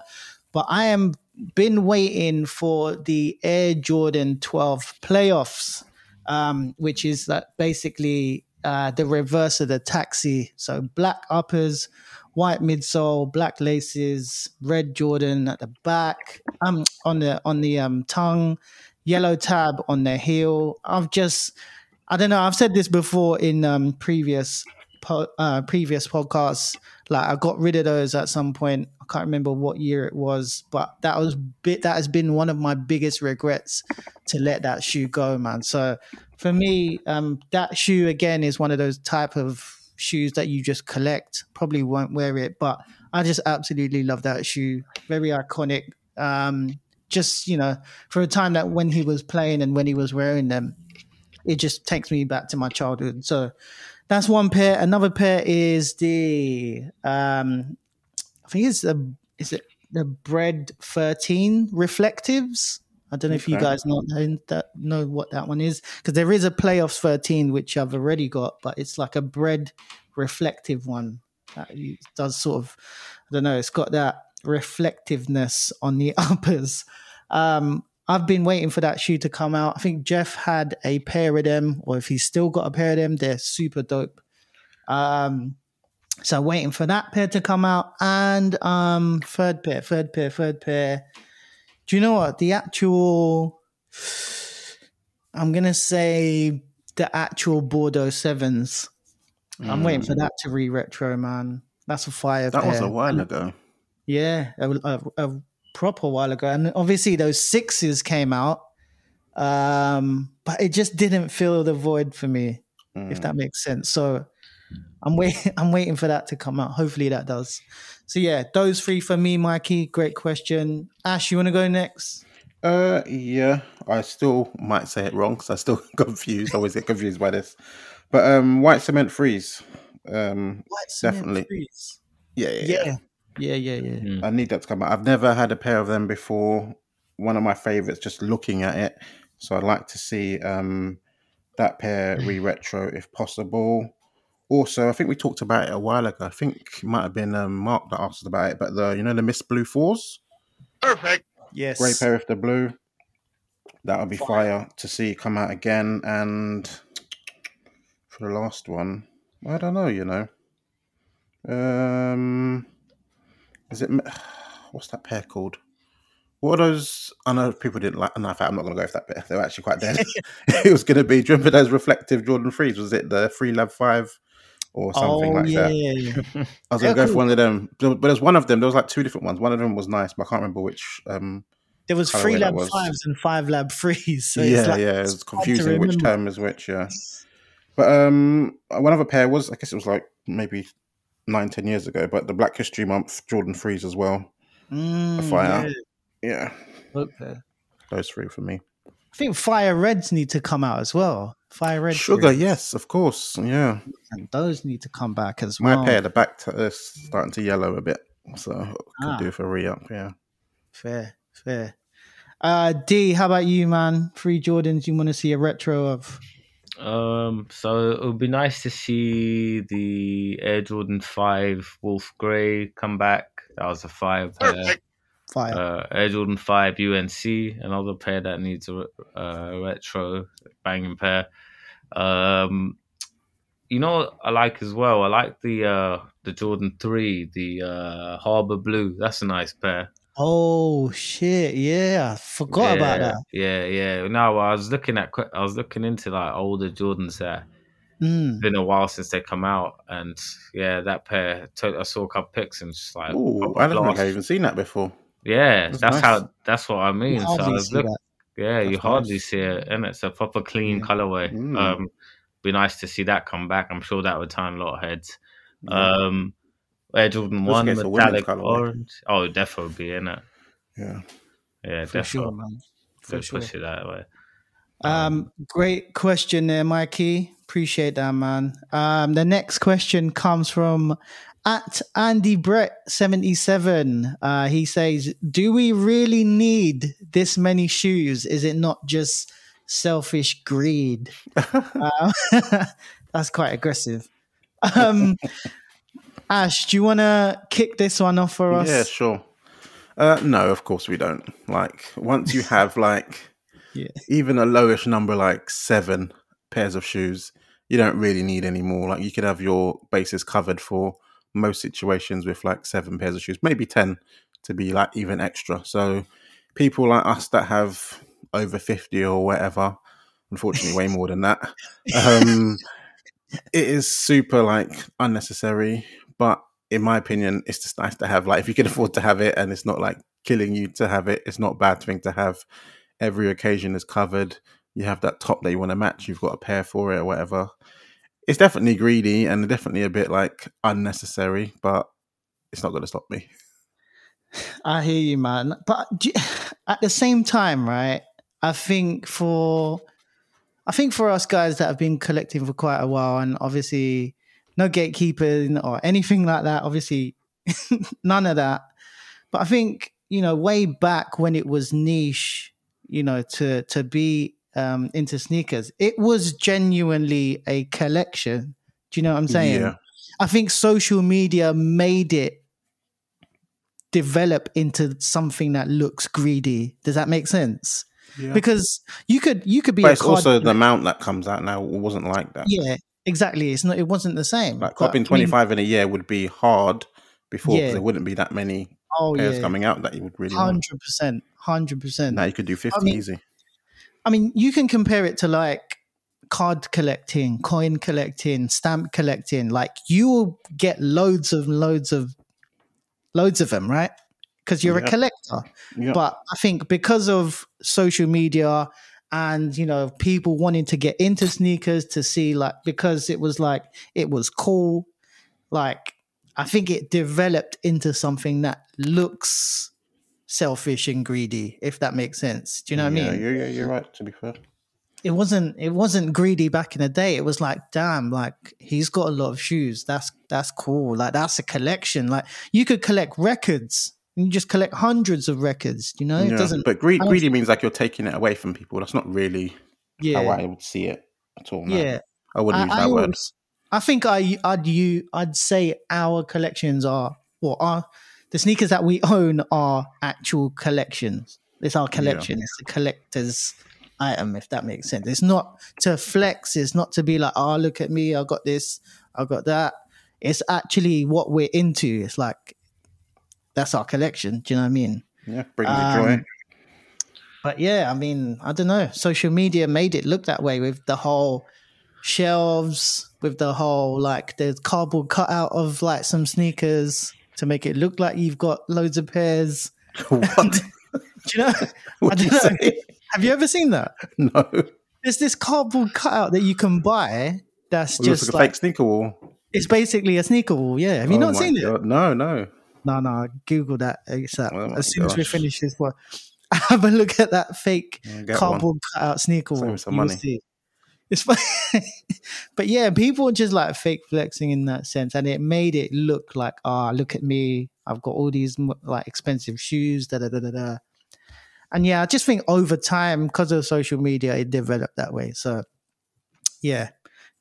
But I am been waiting for the Air Jordan 12 playoffs, um, which is that basically uh, the reverse of the taxi. So black uppers, white midsole, black laces, red Jordan at the back, um, on the on the um tongue, yellow tab on the heel. I've just, I don't know. I've said this before in um previous po- uh, previous podcasts. Like I got rid of those at some point. I can't remember what year it was, but that was bit. That has been one of my biggest regrets to let that shoe go, man. So for me, um, that shoe again is one of those type of shoes that you just collect. Probably won't wear it, but I just absolutely love that shoe. Very iconic. Um, just you know, for a time that when he was playing and when he was wearing them, it just takes me back to my childhood. So that's one pair. Another pair is the um, I think it's the is it the bread thirteen reflectives. I don't know if you guys know know that know what that one is because there is a playoffs thirteen which I've already got, but it's like a bread reflective one that does sort of I don't know. It's got that reflectiveness on the uppers. Um, I've been waiting for that shoe to come out. I think Jeff had a pair of them, or if he's still got a pair of them, they're super dope. Um, so waiting for that pair to come out, and um, third pair, third pair, third pair. Do you know what the actual? I'm gonna say the actual Bordeaux sevens. I'm waiting for that to re retro, man. That's a fire. Mm. That was a while ago. Yeah, a, a, a proper while ago, and obviously those sixes came out, um, but it just didn't fill the void for me, if Mm. that makes sense. So I'm waiting. I'm waiting for that to come out. Hopefully that does. So yeah, those three for me, Mikey. Great question. Ash, you want to go next? Uh, yeah, I still might say it wrong because I still confused. I always get confused by this. But um, white cement freeze. Um, White cement Definitely. freeze. yeah, yeah, yeah. Yeah, yeah, yeah, yeah. Mm. I need that to come out. I've never had a pair of them before. One of my favorites, just looking at it. So I'd like to see um, that pair re retro if possible. Also, I think we talked about it a while ago. I think it might have been um, Mark that asked about it, but the you know the Miss Blue Fours, perfect. Yes. great pair of the blue. That would be fire to see come out again. And for the last one, I don't know. You know, um, is it what's that pair called? What are those? I know people didn't like. No, in fact, I'm not going to go for that bit. They were actually quite dead. it was going to be. Do you remember those reflective Jordan threes? Was it the Free Lab Five or something oh like yeah, that? yeah, yeah. I was They're go for one of them, but there's one of them. There was like two different ones. One of them was nice, but I can't remember which. Um, there was three lab was. fives and five lab threes. So it's yeah, like, yeah, it's confusing which term is which. Yeah, but um, one other pair was I guess it was like maybe nine, ten years ago. But the Black History Month Jordan threes as well. Mm, fire. yeah. Yeah, those three for me. I think fire reds need to come out as well. Fire red Sugar, threes. yes, of course. Yeah, and those need to come back as my well. My pair, the back t- is starting to yellow a bit, so could Ah. do for re up. Yeah. Fair, fair. Uh, D, how about you, man? Three Jordans you want to see a retro of? Um, so it would be nice to see the Air Jordan Five Wolf Grey come back. That was a five pair. Fire. Uh, Air Jordan Five UNC, another pair that needs a uh, retro banging pair. Um, you know what I like as well. I like the uh, the Jordan Three, the uh, Harbor Blue. That's a nice pair. oh shit! Yeah, I forgot about that. Yeah, yeah. No, I was looking at I was looking into like older Jordans that Mm. been a while since they come out, and yeah, that pair. To- I saw a couple pics and just like, Oh, I don't think. I've even seen that before. Yeah, That's that's, nice. how that's what I mean. So I hardly was see look, yeah, you hardly nice. see it, and it's a proper clean Yeah. colorway. Mm. Um, be nice to see that come back. I'm sure that would turn a lot of heads. Yeah. Um, Air Jordan One get to women's metallic orange. Oh, definitely be in it. yeah. Yeah, For defo. sure, man. For Good sure. push it that way. Um, great question there, Mikey. Appreciate that, man. Um, the next question comes from at Andy Brett seventy seven. Uh, he says, "Do we really need this many shoes? Is it not just selfish greed?" Uh, that's quite aggressive. Um, Ash, do you want to kick this one off for us? Yeah, sure. Uh, no, of course we don't. Like once you have like Yeah. even a lowish number like seven pairs of shoes, you don't really need any more. Like you could have your bases covered for most situations with like seven pairs of shoes, maybe ten to be like even extra. So people like us that have over fifty or whatever, unfortunately way more than that. Um, it is super like unnecessary, but in my opinion, it's just nice to have. Like, if you can afford to have it, and it's not like killing you to have it, it's not a bad thing to have. Every occasion is covered. You have that top that you want to match. You've got a pair for it or whatever. It's definitely greedy and definitely a bit like unnecessary, but it's not going to stop me. I hear you, man. But you- at the same time, right? I think for, I think for us guys that have been collecting for quite a while, and obviously no gatekeeping or anything like that. Obviously, none of that. But I think you know, way back when it was niche, you know, to to be um, into sneakers, it was genuinely a collection. Do you know what I'm saying? Yeah. I think social media made it develop into something that looks greedy. Does that make sense? Yeah. Because you could you could be But a it's also the amount that comes out now wasn't like that. yeah exactly. It's not it wasn't the same. Like But, I mean, 25 in a year would be hard before Yeah. there wouldn't be that many oh pairs yeah, coming out that you would really hundred percent, hundred percent. Now you could do 50 mean- easy. I mean, you can compare it to like card collecting, coin collecting, stamp collecting. Like you will get loads of loads of loads of them, right? Because you're a collector. Yeah. But I think because of social media and you know people wanting to get into sneakers to see like because it was like it was cool, like I think it developed into something that looks selfish and greedy, if that makes sense. Do you know what yeah, I mean? Yeah, yeah, you're right, to be fair. it wasn't it wasn't greedy back in the day it was like damn like he's got a lot of shoes that's that's cool like that's a collection like you could collect records and you just collect hundreds of records you know it Yeah, doesn't But greed, I greedy means like you're taking it away from people. That's not really yeah how I would see it at all. no. yeah I wouldn't use that I word. I think I I'd you I'd say our collections are or are the sneakers that we own are actual collections. It's our collection. It's a collector's item, if that makes sense. It's not to flex. It's not to be like, oh, look at me. I got this. I got that. It's actually what we're into. It's like that's our collection. Do you know what I mean? Yeah, bring me joy. Um, But yeah, I mean, I don't know. Social media made it look that way with the whole shelves, with the whole like the cardboard cutout of like some sneakers to make it look like you've got loads of pairs. what? Do you know? I What do don't you know. Have you ever seen that? No. There's this cardboard cutout that you can buy. That's It just like a fake sneaker wall. it's basically a sneaker wall. Yeah, have you Oh not seen it? God. No, no. No, no. Google that ASAP. Oh as soon as we finish this one, have a look at that fake cardboard cutout sneaker Save wall. me some You will money. It's fine. but yeah, people just like fake flexing in that sense, and it made it look like, ah, look at me, I've got all these like expensive shoes, da da da da da. And yeah, I just think over time, because of social media, it developed that way. So yeah,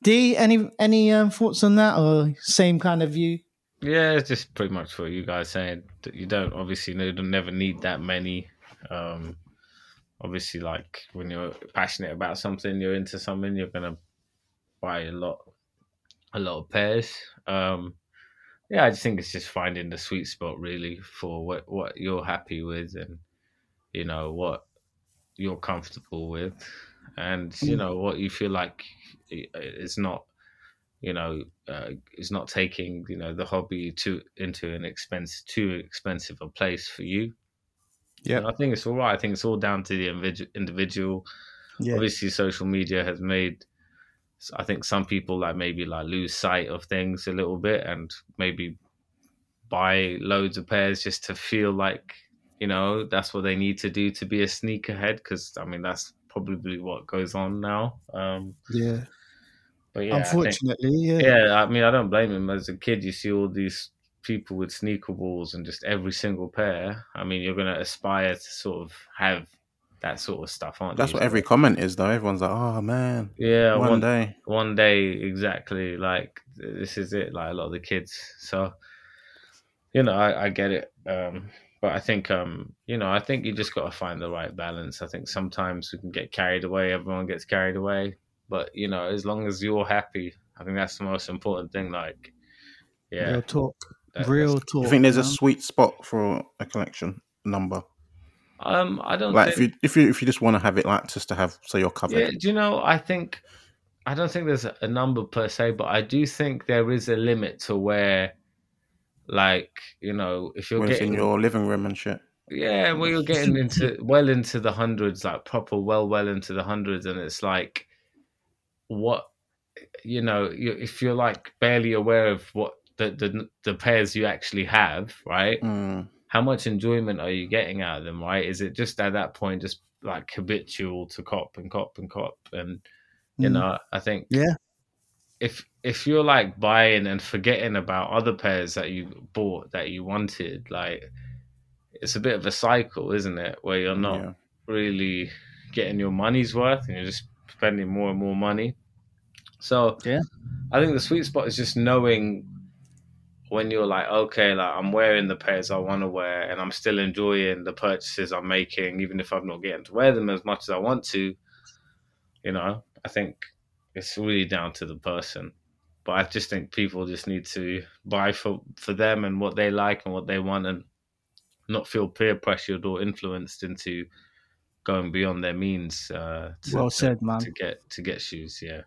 D, any any um, thoughts on that, or same kind of view? Yeah, it's just pretty much what you guys saying. You don't obviously you never need that many. Um, obviously, like when you're passionate about something, you're into something, you're gonna buy a lot, a lot of pairs. Um, yeah, I just think it's just finding the sweet spot really for what what you're happy with and you know what you're comfortable with, and you Mm. know what you feel like it's not you know, uh, is not taking you know the hobby to into an expense too expensive a place for you. Yeah. And I think it's all right. I think it's all down to the individual. Yeah, Obviously, social media has made. I think some people like maybe like lose sight of things a little bit and maybe buy loads of pairs just to feel like you know that's what they need to do to be a sneakerhead because I mean that's probably what goes on now. Um, yeah. but yeah, I think- Unfortunately, yeah. yeah, I mean, I don't blame him. As a kid, you see all these people with sneaker balls and just every single pair. I mean, you're going to aspire to sort of have that sort of stuff, aren't you? That's you? what every comment is, though. Everyone's like, "Oh man, yeah, one one, day." one day, exactly. Like, this is it, like a lot of the kids. So, you know, I, I get it. Um, but I think, um, you know, I think you just got to find the right balance. I think sometimes we can get carried away. Everyone gets carried away. But, you know, as long as you're happy, I think that's the most important thing. Like, yeah. Real talk. That- Real talk. You think there's a sweet spot for a collection number? Um, I don't Like if you if you if you just want to have it like just to have so you're covered. Yeah, do you know? I think I don't think there's a number per se, but I do think there is a limit to where, like, you know, if you're when it's in getting your living room and shit. yeah, well, you're getting into well into the hundreds, like proper well, well into the hundreds, and it's like, what, you know, you, if you're like barely aware of what the the the pairs you actually have, right? Mm. how much enjoyment are you getting out of them right is it just at that point just like habitual to cop and cop and cop and you Mm. know i think Yeah. if if you're like buying and forgetting about other pairs that you bought that you wanted like it's a bit of a cycle isn't it where you're not Yeah. really getting your money's worth and you're just spending more and more money so Yeah. i think the sweet spot is just knowing when you're like, okay, like I'm wearing the pairs I want to wear, and I'm still enjoying the purchases I'm making, even if I'm not getting to wear them as much as I want to. You know, I think it's really down to the person. But I just think people just need to buy for for them and what they like and what they want, and not feel peer pressured or influenced into going beyond their means. Uh, to, Well said, man. To get to get shoes, yeah.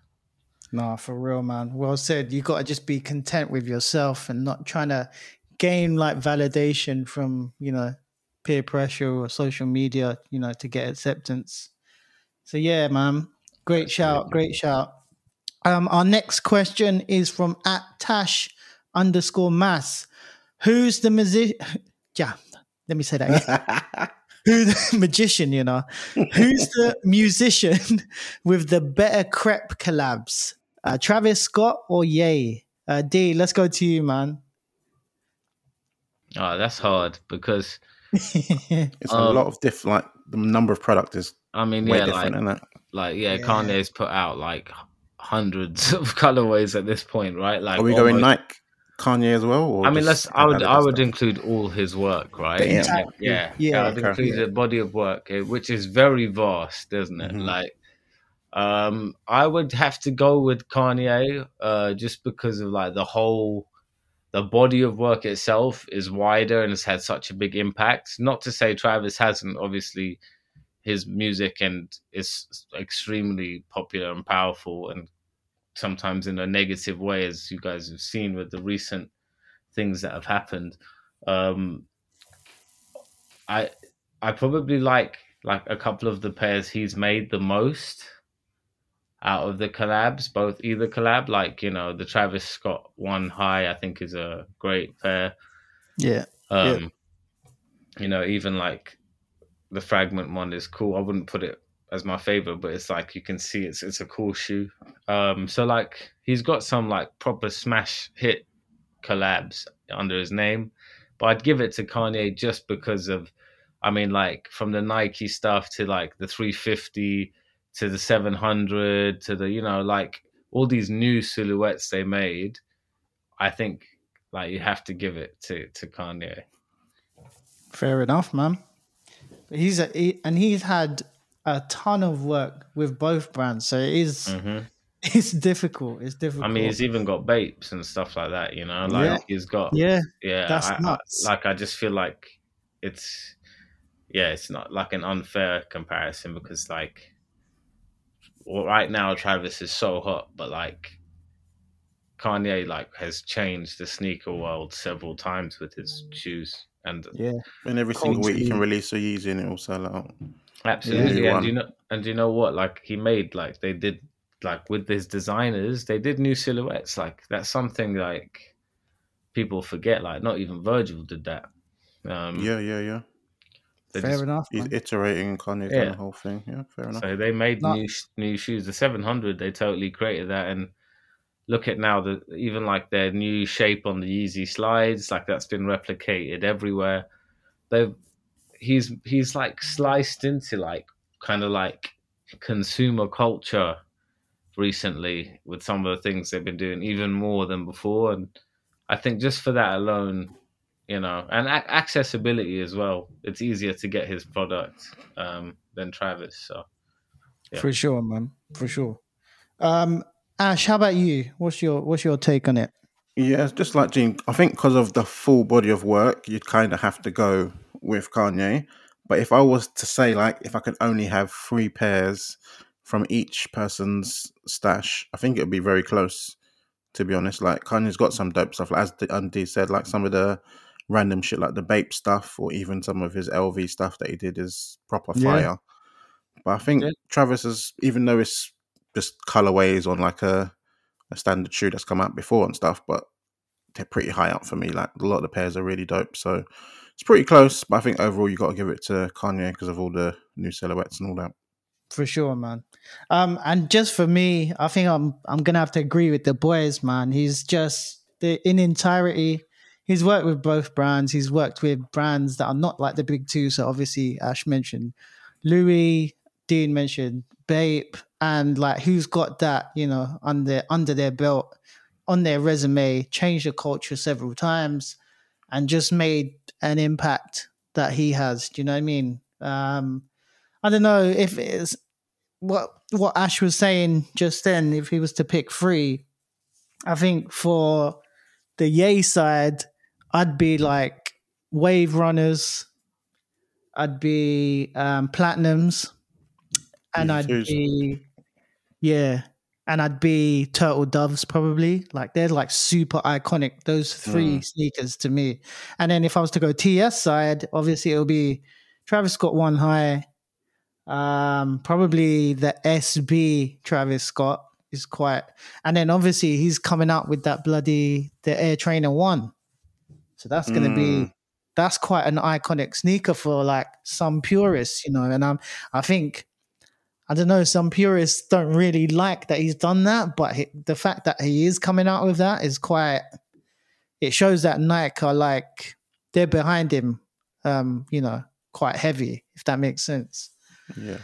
Nah, for real, man. Well said. You got to just be content with yourself and not trying to gain like validation from, you know, peer pressure or social media, you know, to get acceptance. So, yeah, man. Great shout. Great shout. Um, our next question is from at Tash underscore mass. Who's the music? Yeah, let me say that again. Who's the magician, you know? Who's the musician with the better crep collabs? Uh, Travis Scott or Yay? Uh, D, let's go to you, man. Oh, that's hard because It's a Um, lot of diff. Like the number of product is I mean, way yeah, like isn't it? like yeah, Yeah. Kanye's put out like hundreds of colorways at this point, right? Like, Are we going almost- Nike, Kanye as well? Or I mean, let's. I would. I would stuff? include all his work, right? Damn. Like, yeah, Yeah. yeah. I would Okay. include a body of work, eh, which is very vast, isn't it? Mhm. Like, um, I would have to go with Kanye, uh, just because of like the whole, the body of work itself is wider and has had such a big impact. Not to say Travis hasn't, obviously, his music and is extremely popular and powerful and sometimes in a negative way, as you guys have seen with the recent things that have happened. Um, I I probably like like a couple of the pairs he's made the most out of the collabs, both either collab, like you know the Travis Scott one high, I think is a great pair. Yeah. Um, Yeah. you know, even like the fragment one is cool. I wouldn't put it as my favorite, but it's like you can see it's it's a cool shoe. Um, so like he's got some like proper smash hit collabs under his name, but I'd give it to Kanye just because of, I mean, like from the Nike stuff to like the 350 to the 700 to the you know like all these new silhouettes they made. I think like you have to give it to to Kanye. Fair enough, man. But he's a, he, and he's had a ton of work with both brands, so it is- hmm it's difficult. It's difficult. I mean, he's even got Bapes and stuff like that. You know, like Yeah. he's got yeah, yeah. that's I- I- like I just feel like it's yeah, it's not like an unfair comparison because like well, right now Travis is so hot, but like Kanye like has changed the sneaker world several times with his shoes and yeah, And every single week you can release a Yeezy and it will sell out. Absolutely, Yeah. and do you know, and do you know what? Like he made, like they did, like with his designers, they did new silhouettes. Like that's something like people forget. Like not even Virgil did that. Um, Yeah, yeah, yeah. They fair just- enough. He's man. iterating and Kanye's Yeah. the whole thing. Yeah, fair enough. So they made No. new new shoes. The seven hundred, they totally created that. And look at now the even like their new shape on the Yeezy slides, like that's been replicated everywhere. They've he's he's like sliced into like kind of like consumer culture recently with some of the things they've been doing even more than before and i think just for that alone you know and a- accessibility as well it's easier to get his product um, than travis so yeah. For sure, man. For sure. Um, Ash, how about you? What's your what's your take on it? Yeah, just like Dean. I think because of the full body of work, you'd kind of have to go with Kanye. But if I was to say, like, if I could only have three pairs from each person's stash, I think it would be very close. To be honest, like Kanye's got some dope stuff, like as the Undie said, like some of the random shit, like the Bape stuff, or even some of his LV stuff that he did is proper Yeah. fire. But I think Yeah. Travis is, even though it's just colorways on like a a standard shoe that's come out before and stuff, but they're pretty high up for me. Like a lot of the pairs are really dope, so it's pretty close. But I think overall you got to give it to Kanye because of all the new silhouettes and all that. For sure, man. Um, and just for me, I think I'm I'm gonna have to agree with the boys, man. He's just the in entirety. He's worked with both brands. He's worked with brands that are not like the big two. So obviously, Ash mentioned Louis, Dean mentioned Bape, and like who's got that, you know, under under their belt, on their resume, changed the culture several times, and just made an impact that he has. Do you know what I mean? Um, I don't know if it's what what Ash was saying just then. If he was to pick three, I think for the Yay side, I'd be like Wave Runners, I'd be um, Platinums, and I'd be yeah, and I'd be Turtle Doves probably. Like they're like super iconic. Those three Mm. sneakers to me. And then if I was to go TS side, obviously it'll be Travis Scott one high. Um, probably the SB Travis Scott is quite, and then obviously he's coming out with that bloody the Air Trainer one. So that's gonna be Mm. that's quite an iconic sneaker for like some purists, you know. And I'm I think I don't know, some purists don't really like that he's done that, but he, the fact that he is coming out with that is quite. It shows that Nike are like they're behind him, um, you know, quite heavy, if that makes sense. Yeah,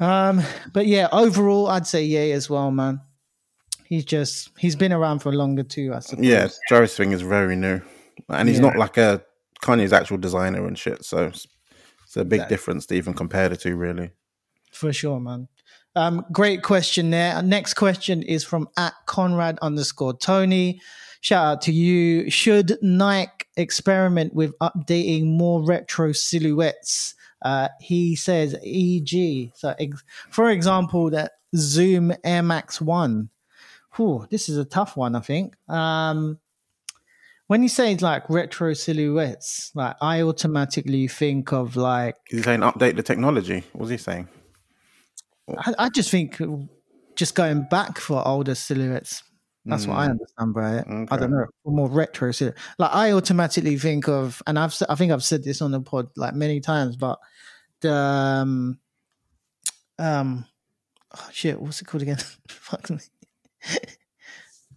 Um, but yeah, overall, I'd say yay as well, man. He's just he's been around for longer too, I suppose. yeah. Travis thing is very new, and he's Yeah. not like a Kanye's actual designer and shit. So it's, it's a big Exactly. difference to even compare the two, really. For sure, man. Um, great question there. Our next question is from at Conrad underscore Tony. Shout out to you. Should Nike experiment with updating more retro silhouettes? Uh, he says, e.g., so ex- for example, that Zoom Air Max One. Whew, this is a tough one, I think. Um, when you say like retro silhouettes, like I automatically think of like Is he saying update the technology? What's he saying? I, I just think just going back for older silhouettes. That's what I Mm. understand by it. I don't know, more retro silhouette. Like I automatically think of, and I've I think I've said this on the pod like many times, but the um, um oh, shit, what's it called again? Fuck me.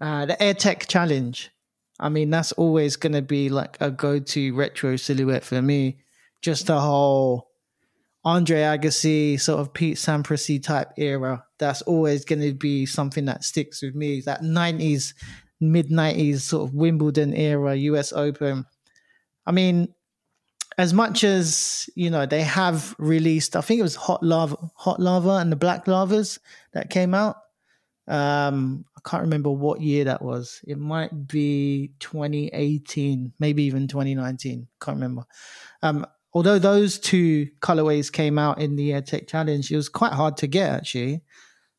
uh, the AirTech Challenge. I mean, that's always going to be like a go-to retro silhouette for me. Just the whole Andre Agassi, sort of Pete Sampras type era. That's always going to be something that sticks with me. That 90s, mid 90s sort of Wimbledon era, US Open. I mean, as much as, you know, they have released, I think it was Hot Lava, Hot Lava and the Black Lavas that came out. Um, I can't remember what year that was. It might be 2018, maybe even 2019. Can't remember. Um, although those two colorways came out in the AirTech Challenge, it was quite hard to get actually.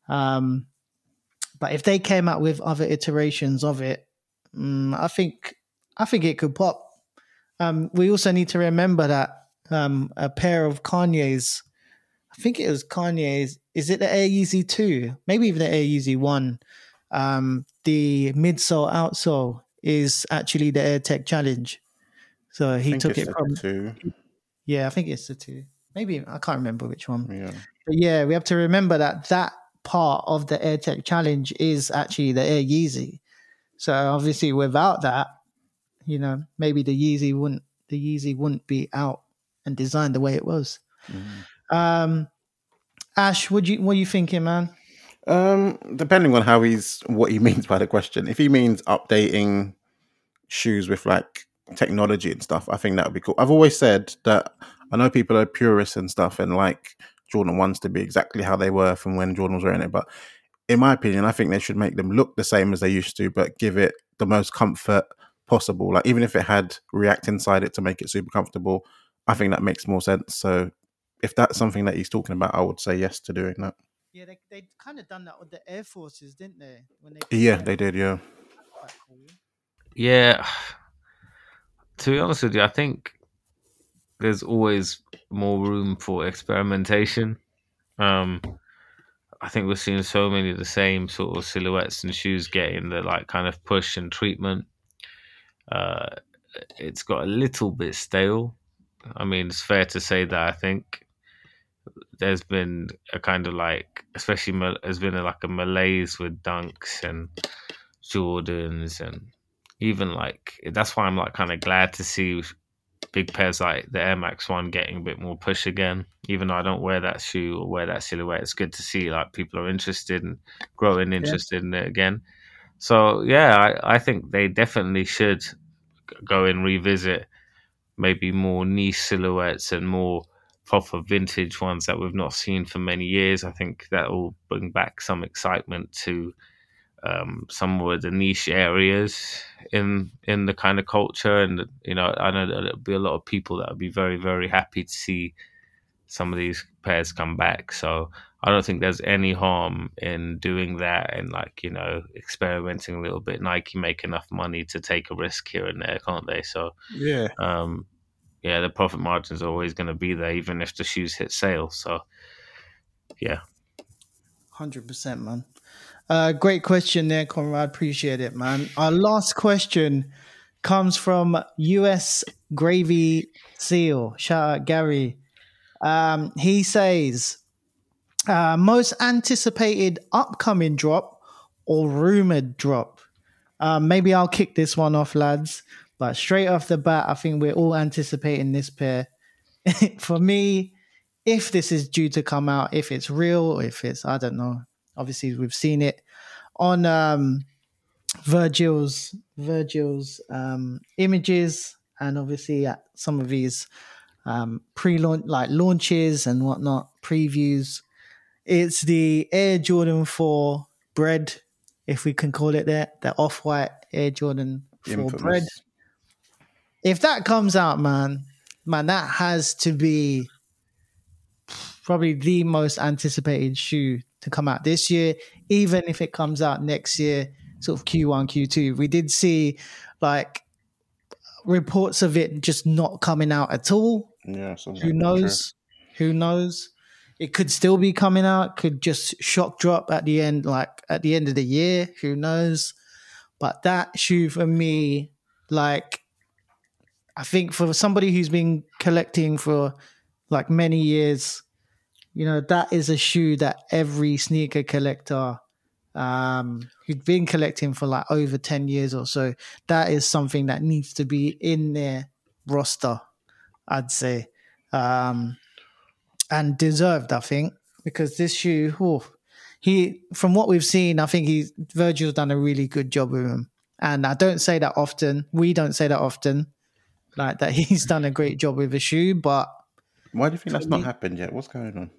Um, but if they came out with other iterations of it, mm, I think I think it could pop. Um, we also need to remember that um, a pair of Kanye's, I think it was Kanye's. Is it the Air Yeezy two? Maybe even the Air Yeezy one. Um, the midsole outsole is actually the AirTech Challenge. So he took it from two. yeah, I think it's the two. Maybe I can't remember which one. Yeah. But yeah, we have to remember that that part of the AirTech challenge is actually the Air Yeezy. So obviously, without that, you know, maybe the Yeezy wouldn't the Yeezy wouldn't be out and designed the way it was. Mm. Um, Ash, what you what you thinking, man? Um, depending on how he's what he means by the question. If he means updating shoes with like technology and stuff, I think that would be cool. I've always said that I know people are purists and stuff and like Jordan wants to be exactly how they were from when Jordan was wearing it, but in my opinion, I think they should make them look the same as they used to, but give it the most comfort possible. Like even if it had React inside it to make it super comfortable, I think that makes more sense. So if that's something that he's talking about, I would say yes to doing that. Yeah, they they kind of done that with the Air Forces, didn't they? When they Yeah, they did. Yeah. quite cool. Yeah. To be honest with you, I think there's always more room for experimentation. Um, I think we're seeing so many of the same sort of silhouettes and shoes getting the like kind of push and treatment. Uh, it's got a little bit stale. I mean, it's fair to say that I think there's been a kind of like, especially there's been a, like a malaise with dunks and Jordans and even like that's why I'm like kind of glad to see big pairs like the Air Max One getting a bit more push again. Even though I don't wear that shoe or wear that silhouette, it's good to see like people are interested and growing interested in it again. So yeah, I, I think they definitely should go and revisit maybe more niche silhouettes and more proper vintage ones that we've not seen for many years. I think that will bring back some excitement to um, some of the niche areas in in the kind of culture, and you know, I know that there'll be a lot of people that will be very very happy to see some of these pairs come back. So I don't think there's any harm in doing that and like you know experimenting a little bit. Nike make enough money to take a risk here and there, can't they? So Yeah. um, yeah, the profit margins are always going to be there, even if the shoes hit sale. So yeah, Hundred percent, man. Uh, great question there, Conrad. Appreciate it, man. Our last question comes from US Gravy Seal. Shout out Gary. Um, he says, uh, most anticipated upcoming drop or rumored drop. Um, maybe I'll kick this one off, lads. But straight off the bat, I think we're all anticipating this pair. For me, if this is due to come out, if it's real, if it's I don't know. Obviously, we've seen it on um, Virgil's Virgil's um, images, and obviously at some of his um, pre-launch like launches and whatnot previews. It's the Air Jordan Four bread, if we can call it that, the off-white Air Jordan Four Infamous. bread. If that comes out, man, man, that has to be probably the most anticipated shoe to come out this year, even if it comes out next year, sort of Q1, Q2. We did see like reports of it just not coming out at all. Yeah, Who knows? Who knows? It could still be coming out. Could just shock drop at the end, like at the end of the year. Who knows? But that shoe for me, like, I think for somebody who's been collecting for like many years, you know, that is a shoe that every sneaker collector um who'd been collecting for like over 10 years or so, that is something that needs to be in their roster, I'd say. Um and deserved, I think, because this shoe, whew, he from what we've seen, I think he's Virgil's done a really good job with him. And I don't say that often. We don't say that often. Like that he's done a great job with the shoe, but Why do you think that's not happened yet? What's going on?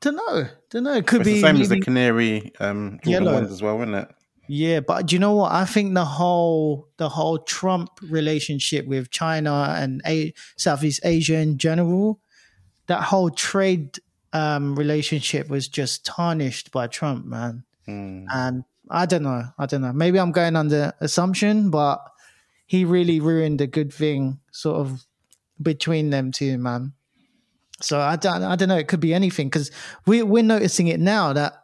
don't know. Don't know. It could It's be the same as the Canary um, Jordan Yellow. ones as well, isn't it? Yeah, but do you know what? I think the whole the whole Trump relationship with China and A- Southeast Asia in general, that whole trade um, relationship was just tarnished by Trump, man. Mm. And I don't know. I don't know. Maybe I'm going under assumption, but he really ruined a good thing, sort of between them two, man. So I don't. I don't know. It could be anything because we we're noticing it now that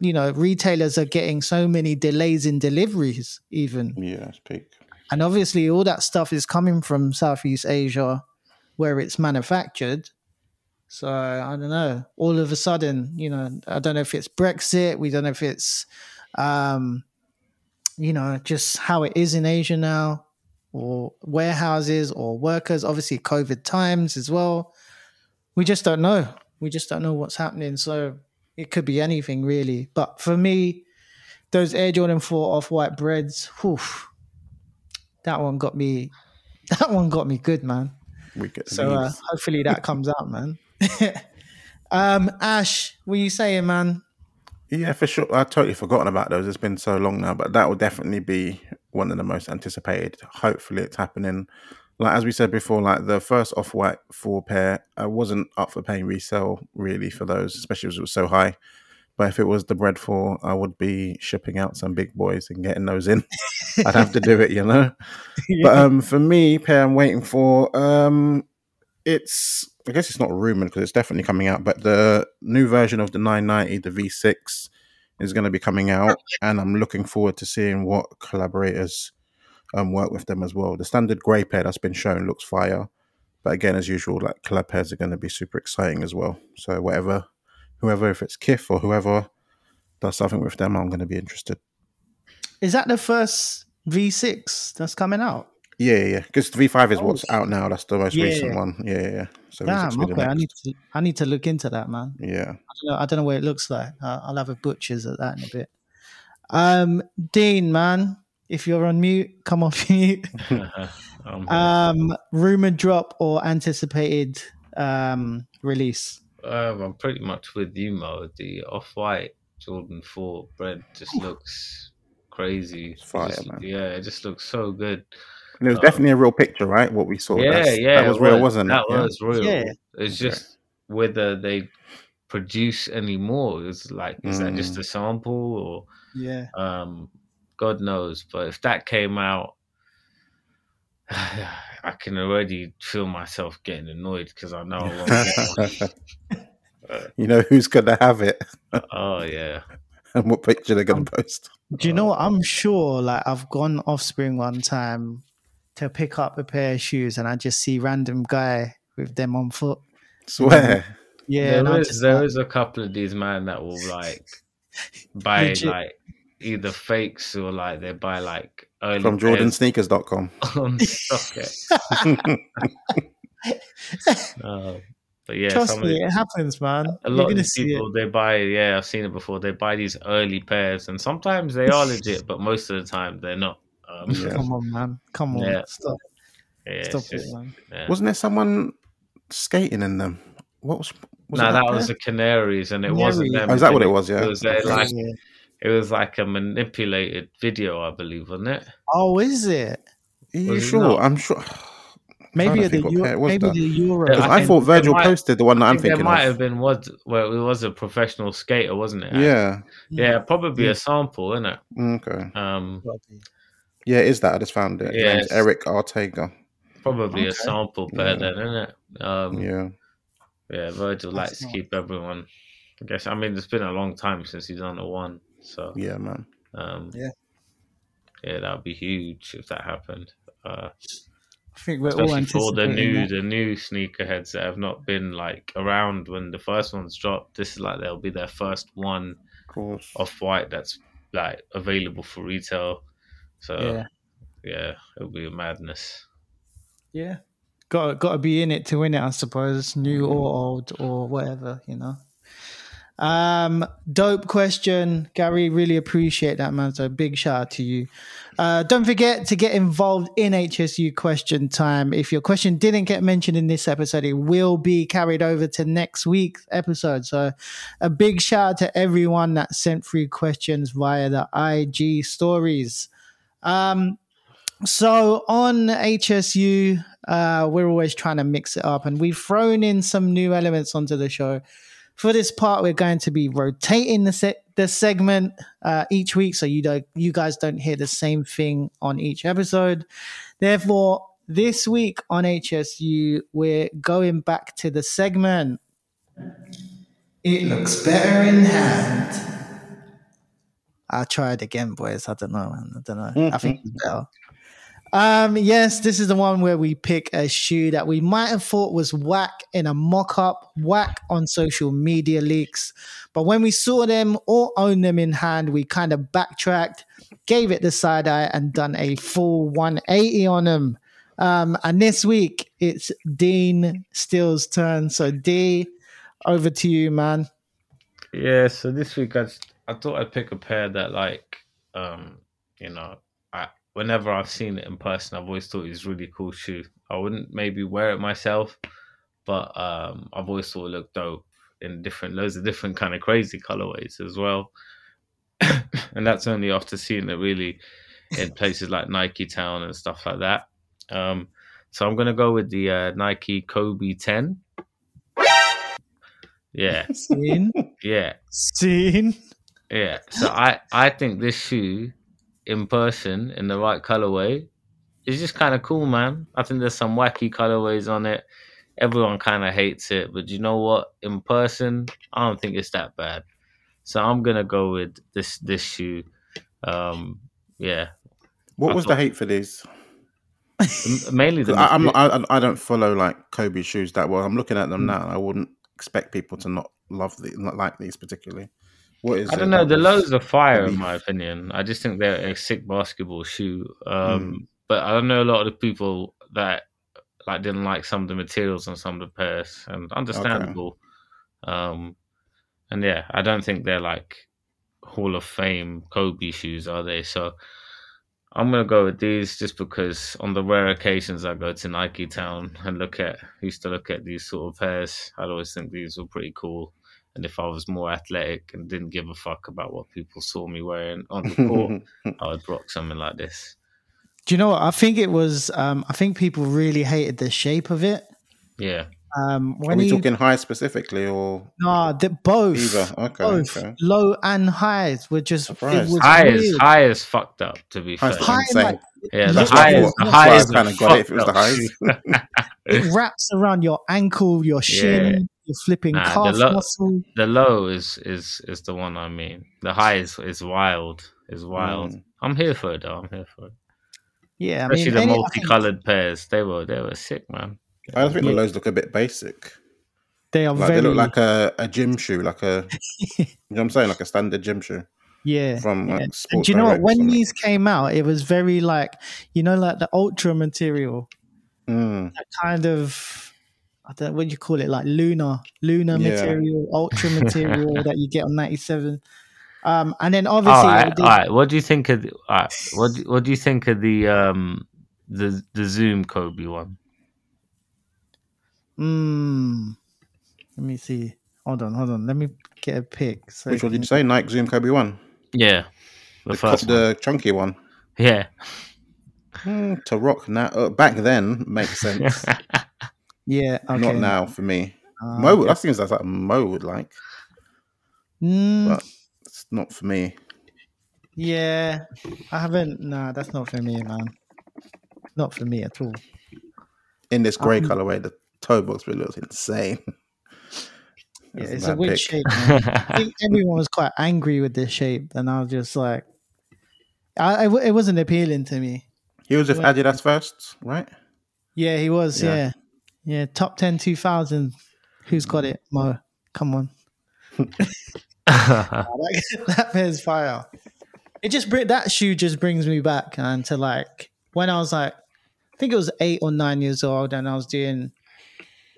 you know retailers are getting so many delays in deliveries, even, Yeah, it's peak. and obviously all that stuff is coming from Southeast Asia, where it's manufactured. So I don't know. All of a sudden, you know, I don't know if it's Brexit. We don't know if it's, um, you know, just how it is in Asia now, or warehouses or workers. Obviously, COVID times as well. We just don't know. We just don't know what's happening. So it could be anything really. But for me, those Air Jordan Four Off White breads, whew, that one got me. That one got me good, man. We get So uh, hopefully that comes out, man. um, Ash, what are you saying, man? Yeah, for sure. I've totally forgotten about those. It's been so long now, but that will definitely be one of the most anticipated. Hopefully, it's happening. Like as we said before, like the first off white four pair, I wasn't up for paying resale really for those, especially as it was so high. But if it was the bread four, I would be shipping out some big boys and getting those in. I'd have to do it, you know. But um, for me, pair I'm waiting for, um, it's I guess it's not rumored because it's definitely coming out. But the new version of the 990, the V6, is going to be coming out, and I'm looking forward to seeing what collaborators um work with them as well. The standard grey pair that's been shown looks fire, but again, as usual, like collab pairs are going to be super exciting as well. So whatever, whoever, if it's Kith or whoever does something with them, I'm going to be interested. Is that the first V6 that's coming out? Yeah, yeah, because the V5 is Oh, what's out now. That's the most yeah, recent one. Yeah, yeah. yeah. So V6 Damn. will be the Okay, I need to. I need to look into that, man. Yeah. I don't know, I don't know what it looks like. Uh, I'll have a butcher's at that in a bit. Um, Dean, man, if you're on mute, come off mute. Um, Um, rumored drop or anticipated um release. um, I'm pretty much with you, Mo. The off white Jordan 4 bread just looks crazy. It's fire, just- man. Yeah, it just looks so good. And it was definitely a real picture, right? What we saw. yeah, That's- yeah. That was it real, wasn't that it? Yeah. was real. Yeah. It's Okay. just whether they produce any more. It's like, is that just Mm. a sample or Yeah. um god knows but if that came out i can already feel myself getting annoyed because i know I won't get you know who's going to have it oh yeah and what picture they're Um, going to post. Do you know what? I'm sure like I've gone offspring one time to pick up a pair of shoes and I just see random guy with them on foot. Swear. Yeah, there, is, there I'm is just there like, is a couple of these man that will like buy Legit. like either fakes or like they buy like early From pairs JordanSneakers.com. on StockX. Uh, but yeah trust me, the- it happens, man. a You're lot of gonna these see it. people they buy yeah i've seen it before they buy these early pairs and sometimes they are legit but most of the time they're not um Yeah. Come on, man. Come on. Yeah. Stop. yeah, Stop just- it, man. yeah. Wasn't there someone skating in them? What was? was no it that pair? was the canaries and it wasn't them Oh, is that what it was? Yeah. it was uh, like Yeah. it was like a manipulated video i believe wasn't it Oh, is it? Are you was sure? not? I'm sure. Maybe the think what pair it Euro, maybe though. the Euro. Yeah, I I, thought Virgil might- posted the one that I I'm think there thinking might of. have been was well it was a professional skater wasn't it Yeah. yeah probably Yeah. a sample isn't it Okay. um Probably. Yeah, it is that. I just found it. Yeah, name's Yes. Eric Ortega. Probably a sample pair Yeah. then, isn't it? Um, yeah. Yeah. Virgil That's likes to keep everyone. I guess. I mean, it's been a long time since he's on the one, so Yeah, man. um, Yeah. yeah, that would be huge if that happened. Uh, I think we're all especially for the new that. the new sneakerheads that have not been like around when the first ones dropped. This is like they'll be their first one Of course. off white that's like available for retail. So Yeah, yeah, it'll be a madness. yeah. Got got to be in it to win it, I suppose. New or old or whatever, you know. Um, dope question, Gary. Really appreciate that, man. So big shout out to you. Uh, don't forget to get involved in HSU question time. If your question didn't get mentioned in this episode, it will be carried over to next week's episode. So a big shout out to everyone that sent through questions via the IG stories. Um, so on HSU, uh, we're always trying to mix it up, and we've thrown in some new elements onto the show. For this part, we're going to be rotating the se- the segment uh, each week, so you don't you guys don't hear the same thing on each episode. Therefore, this week on HSU, we're going back to the segment. It looks better in hand. I'll try it again, boys. I don't know, man. I don't know. I think it's better. Um, yes, this is the one where we pick a shoe that we might have thought was whack in a mock up, whack on social media leaks. But when we saw them or owned them in hand, we kind of backtracked, gave it the side eye, and done a full 180 on them. Um, and this week it's Dean Still's turn. So, D, over to you, man. Yeah, so this week I just, I thought I'd pick a pair that like um you know I whenever I've seen it in person I've always thought it was a really cool shoe. I wouldn't maybe wear it myself, but um I've always thought it looked dope in different loads of different kind of crazy colorways as well. and that's only after seeing it really in places like Nike Town and stuff like that. Um so I'm gonna go with the uh, Nike Kobe 10. Yeah, Scene. yeah. Scene. Yeah, so I I think this shoe in person in the right colorway is just kind of cool, man. I think there's some wacky colorways on it. Everyone kind of hates it, but you know what? In person, I don't think it's that bad. So I'm gonna go with this this shoe. Um, yeah, What I was thought- the hate for these? M- mainly the I, I'm not, I, I don't follow like Kobe shoes that well. I'm looking at them now. and I wouldn't expect people to not love the not like these particularly. What is? I don't know. The lows are fire, in my opinion. I just think they're a sick basketball shoe. Um, But I don't know a lot of the people that like didn't like some of the materials on some of the pairs, and understandable. Um, and yeah, I don't think they're like Hall of Fame Kobe shoes, are they? So I'm gonna go with these just because on the rare occasions I go to Nike Town and look at used to look at these sort of pairs, I'd always think these were pretty cool. And if I was more athletic and didn't give a fuck about what people saw me wearing on the court, I would rock something like this. Do you know what? I think it was. Um, I think people really hated the shape of it. Yeah. Um, Are we he, talking high specifically or nah, the, both, either? Okay, both okay. low and highs were just. It was High is weird. high is fucked up to be fair. what High, like, Yeah, the high is thought. the high is kinda got it if it was the fucked up highs. it wraps around your ankle, your shin, your flipping Nah, the lo- muscle. the low is is is the one I mean. The high is is wild. Is wild. Mm. I'm here for it though. I'm here for it. Yeah, I Especially mean, the any- I think- multicolored pairs. They were they were sick, man. I think the lows look a bit basic. they are Like very. they look like a, a gym shoe, like a you know what I'm saying, like a standard gym shoe yeah. from yeah. like And Sports do you know what? When these came out, it was very like you know, like the ultra material, Mm. that kind of. I don't what do you call it, like lunar, lunar Yeah. material, ultra material that you get on ninety seven. Um, and then obviously, right, the- all right. What do you think of the, all right, what do, what do you think of the um the the Zoom Kobe one? mm, let me see. Hold on, hold on. Let me get a pic. So Which one did you say? Nike Zoom Kobe one, Yeah, the, the, co- first one. the chunky one. Yeah, Mm, to rock now, uh, back then makes sense. Yeah, okay. Not now for me. Uh, Mo, that seems like Mo would like, mm, but it's not for me. Yeah, I haven't. Nah, that's not for me, man. Not for me at all. In this grey Um, colorway, the toe box really looks insane. Yeah, it's bad a weird pick. shape. Man. I think everyone was quite angry with this shape, and I was just like, I, I it wasn't appealing to me. He was with Adidas first, right? Yeah, he was. Yeah. Yeah, yeah. Top 10 2000. Who's got it, Mo? Come on. that, that pair's fire. It just that shoe just brings me back and to like when I was like, I think it was eight or nine years old, and I was doing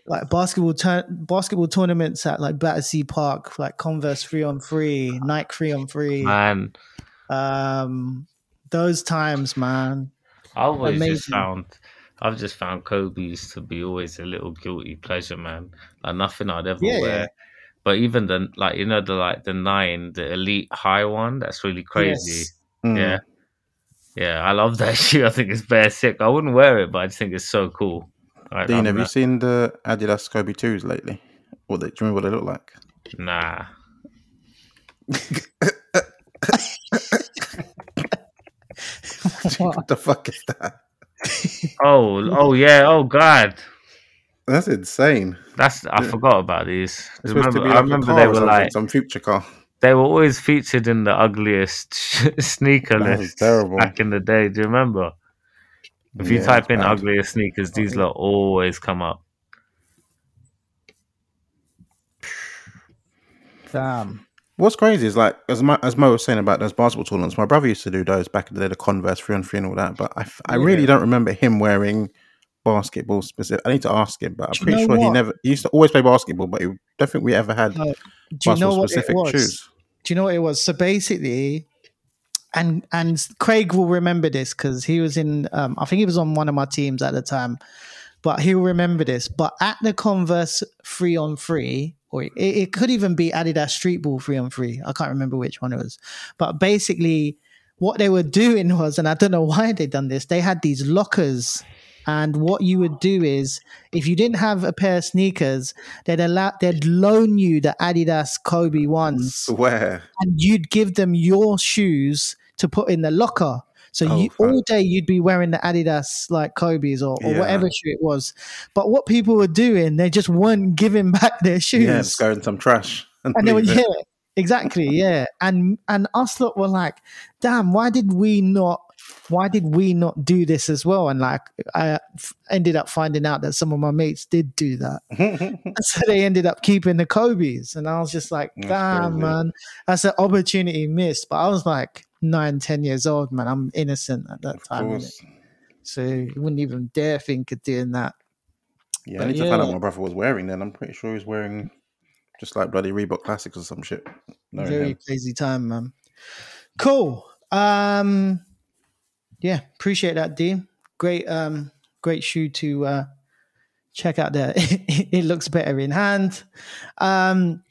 like basketball tur- basketball tournaments at like Battersea Park, like Converse three on three, Nike three on three. Man, Um, those times, man. I always Amazing. just found I've just found Kobe's to be always a little guilty pleasure, man. Like nothing I'd ever Yeah, wear. yeah. But even the like you know the like the nine, the elite high one, that's really crazy. Yes. Mm. Yeah. Yeah, I love that shoe. I think it's bare sick. I wouldn't wear it, but I just think it's so cool. I, Dean, I'm have you seen the Adidas Kobe 2s lately? What they, do you remember what they look like? Nah. what the fuck is that? Oh, oh yeah. Oh god, That's insane. that's I Yeah. forgot about these. It's Remember, be I remember they were like some future car. they were always featured in the ugliest sneaker That list terrible. back in the day. Do you remember? If you type in bad. ugliest sneakers, these lot always come up. Damn. What's crazy is like as Mo, as Mo was saying about those basketball tournaments. My brother used to do those back in the day, the Converse three on three and all that. But I, really Yeah. don't remember him wearing basketball specific. I need to ask him, but I'm Do you pretty know sure he never. He used to always play basketball, but he don't think we ever had No, Do you know basketball what it specific was? shoes. Do you know what it was? So basically, and and Craig will remember this because he was in. Um, I think he was on one of my teams at the time, but he'll remember this. But at the Converse three on three, or it, it could even be Adidas Street Ball three on three. I can't remember which one it was, but basically, what they were doing was, and I don't know why they done this. They had these lockers. And what you would do is, if you didn't have a pair of sneakers, they'd allow, they'd loan you the Adidas Kobe ones, Where? and you'd give them your shoes to put in the locker. So Oh, you, all day you'd be wearing the Adidas like Kobe's or, or Yeah. whatever shoe it was. But what people were doing, they just weren't giving back their shoes. Yeah, just go in some trash. And, and they were yeah, exactly, yeah. And and us lot were like, damn, why did we not why did we not do this as well? And like I f- ended up finding out that some of my mates did do that. so they ended up keeping the Kobe's. And I was just like, damn, man, that's an opportunity missed. But I was like nine, ten years old, man. I'm innocent at that Of time. So you wouldn't even dare think of doing that. Yeah, But I need to find out what my brother was wearing then. I'm pretty sure he was wearing just like bloody Reebok Classics or some shit. Knowing Very him. crazy time, man. Cool. Um yeah, appreciate that, Dean. Great um great shoe to uh check out there. it looks better in hand. Um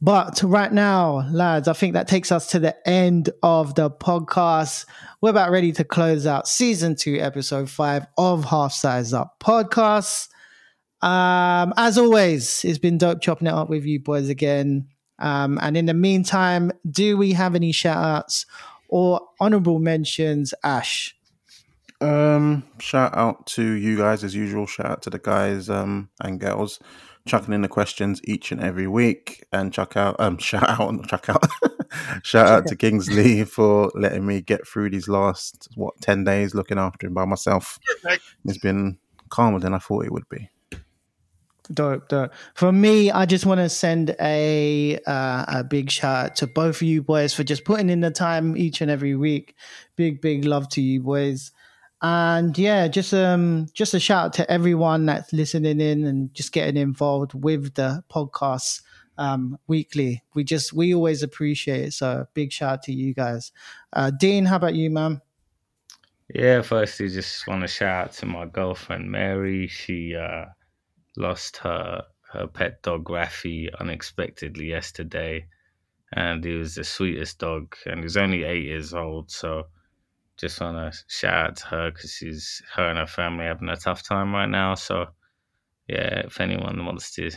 but right now, lads, I think that takes us to the end of the podcast. We're about ready to close out season two, episode five of Half Size Up podcast. Um, as always, it's been dope chopping it up with you boys again. Um, and in the meantime, do we have any shout outs or honorable mentions, Ash? Um, shout out to you guys as usual. Shout out to the guys um and girls chucking in the questions each and every week. And chuck out um shout out not chuck out. shout out to Kingsley for letting me get through these last what ten days looking after him by myself. It's been calmer than I thought it would be. Dope, dope. For me, I just want to send a uh, a big shout out to both of you boys for just putting in the time each and every week. Big, big love to you boys. And yeah, just um just a shout out to everyone that's listening in and just getting involved with the podcast um weekly. We just we always appreciate it. So big shout out to you guys. Uh Dean, how about you, man? Yeah, firstly, just want to shout out to my girlfriend Mary. She uh, lost her her pet dog Rafi unexpectedly yesterday, and he was the sweetest dog, and he's only eight years old. So, just want to shout out to her because she's her and her family having a tough time right now. So, yeah, if anyone wants to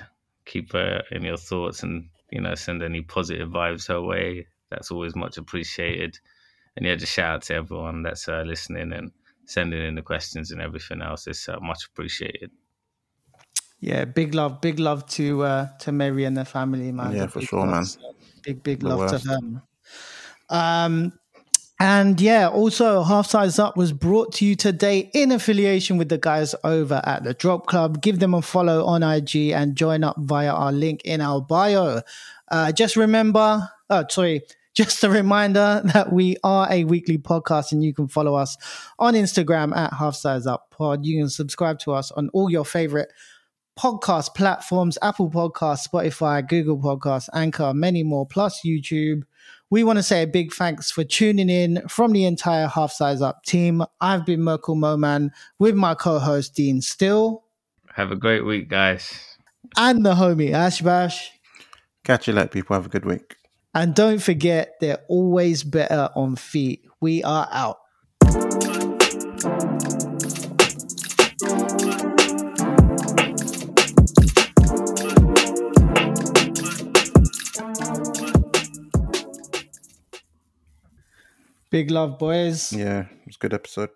keep her in your thoughts and you know send any positive vibes her way, that's always much appreciated. and yeah, just shout out to everyone that's uh, listening and sending in the questions and everything else. It's uh, much appreciated. Yeah, big love, big love to uh, to Mary and the family, man. Yeah, The for sure, love, man. Big, big The love worst. to them. Um, and yeah, also Half Size Up was brought to you today in affiliation with the guys over at the Drop Club. Give them a follow on IG and join up via our link in our bio. Uh, just remember, oh, sorry, just a reminder that we are a weekly podcast and you can follow us on Instagram at Half Size Up Pod. You can subscribe to us on all your favorite podcast platforms Apple Podcasts, Spotify, Google Podcasts, Anchor, many more, plus YouTube. We want to say a big thanks for tuning in from the entire Half Size Up team. I've been Merkle Moe Man with my co host Dean Still Have a great week, guys. and the homie Ash Bash. Catch you later, people. Have a good week. And don't forget, they're always better on feet. We are out. Big love, boys. Yeah, it was a good episode.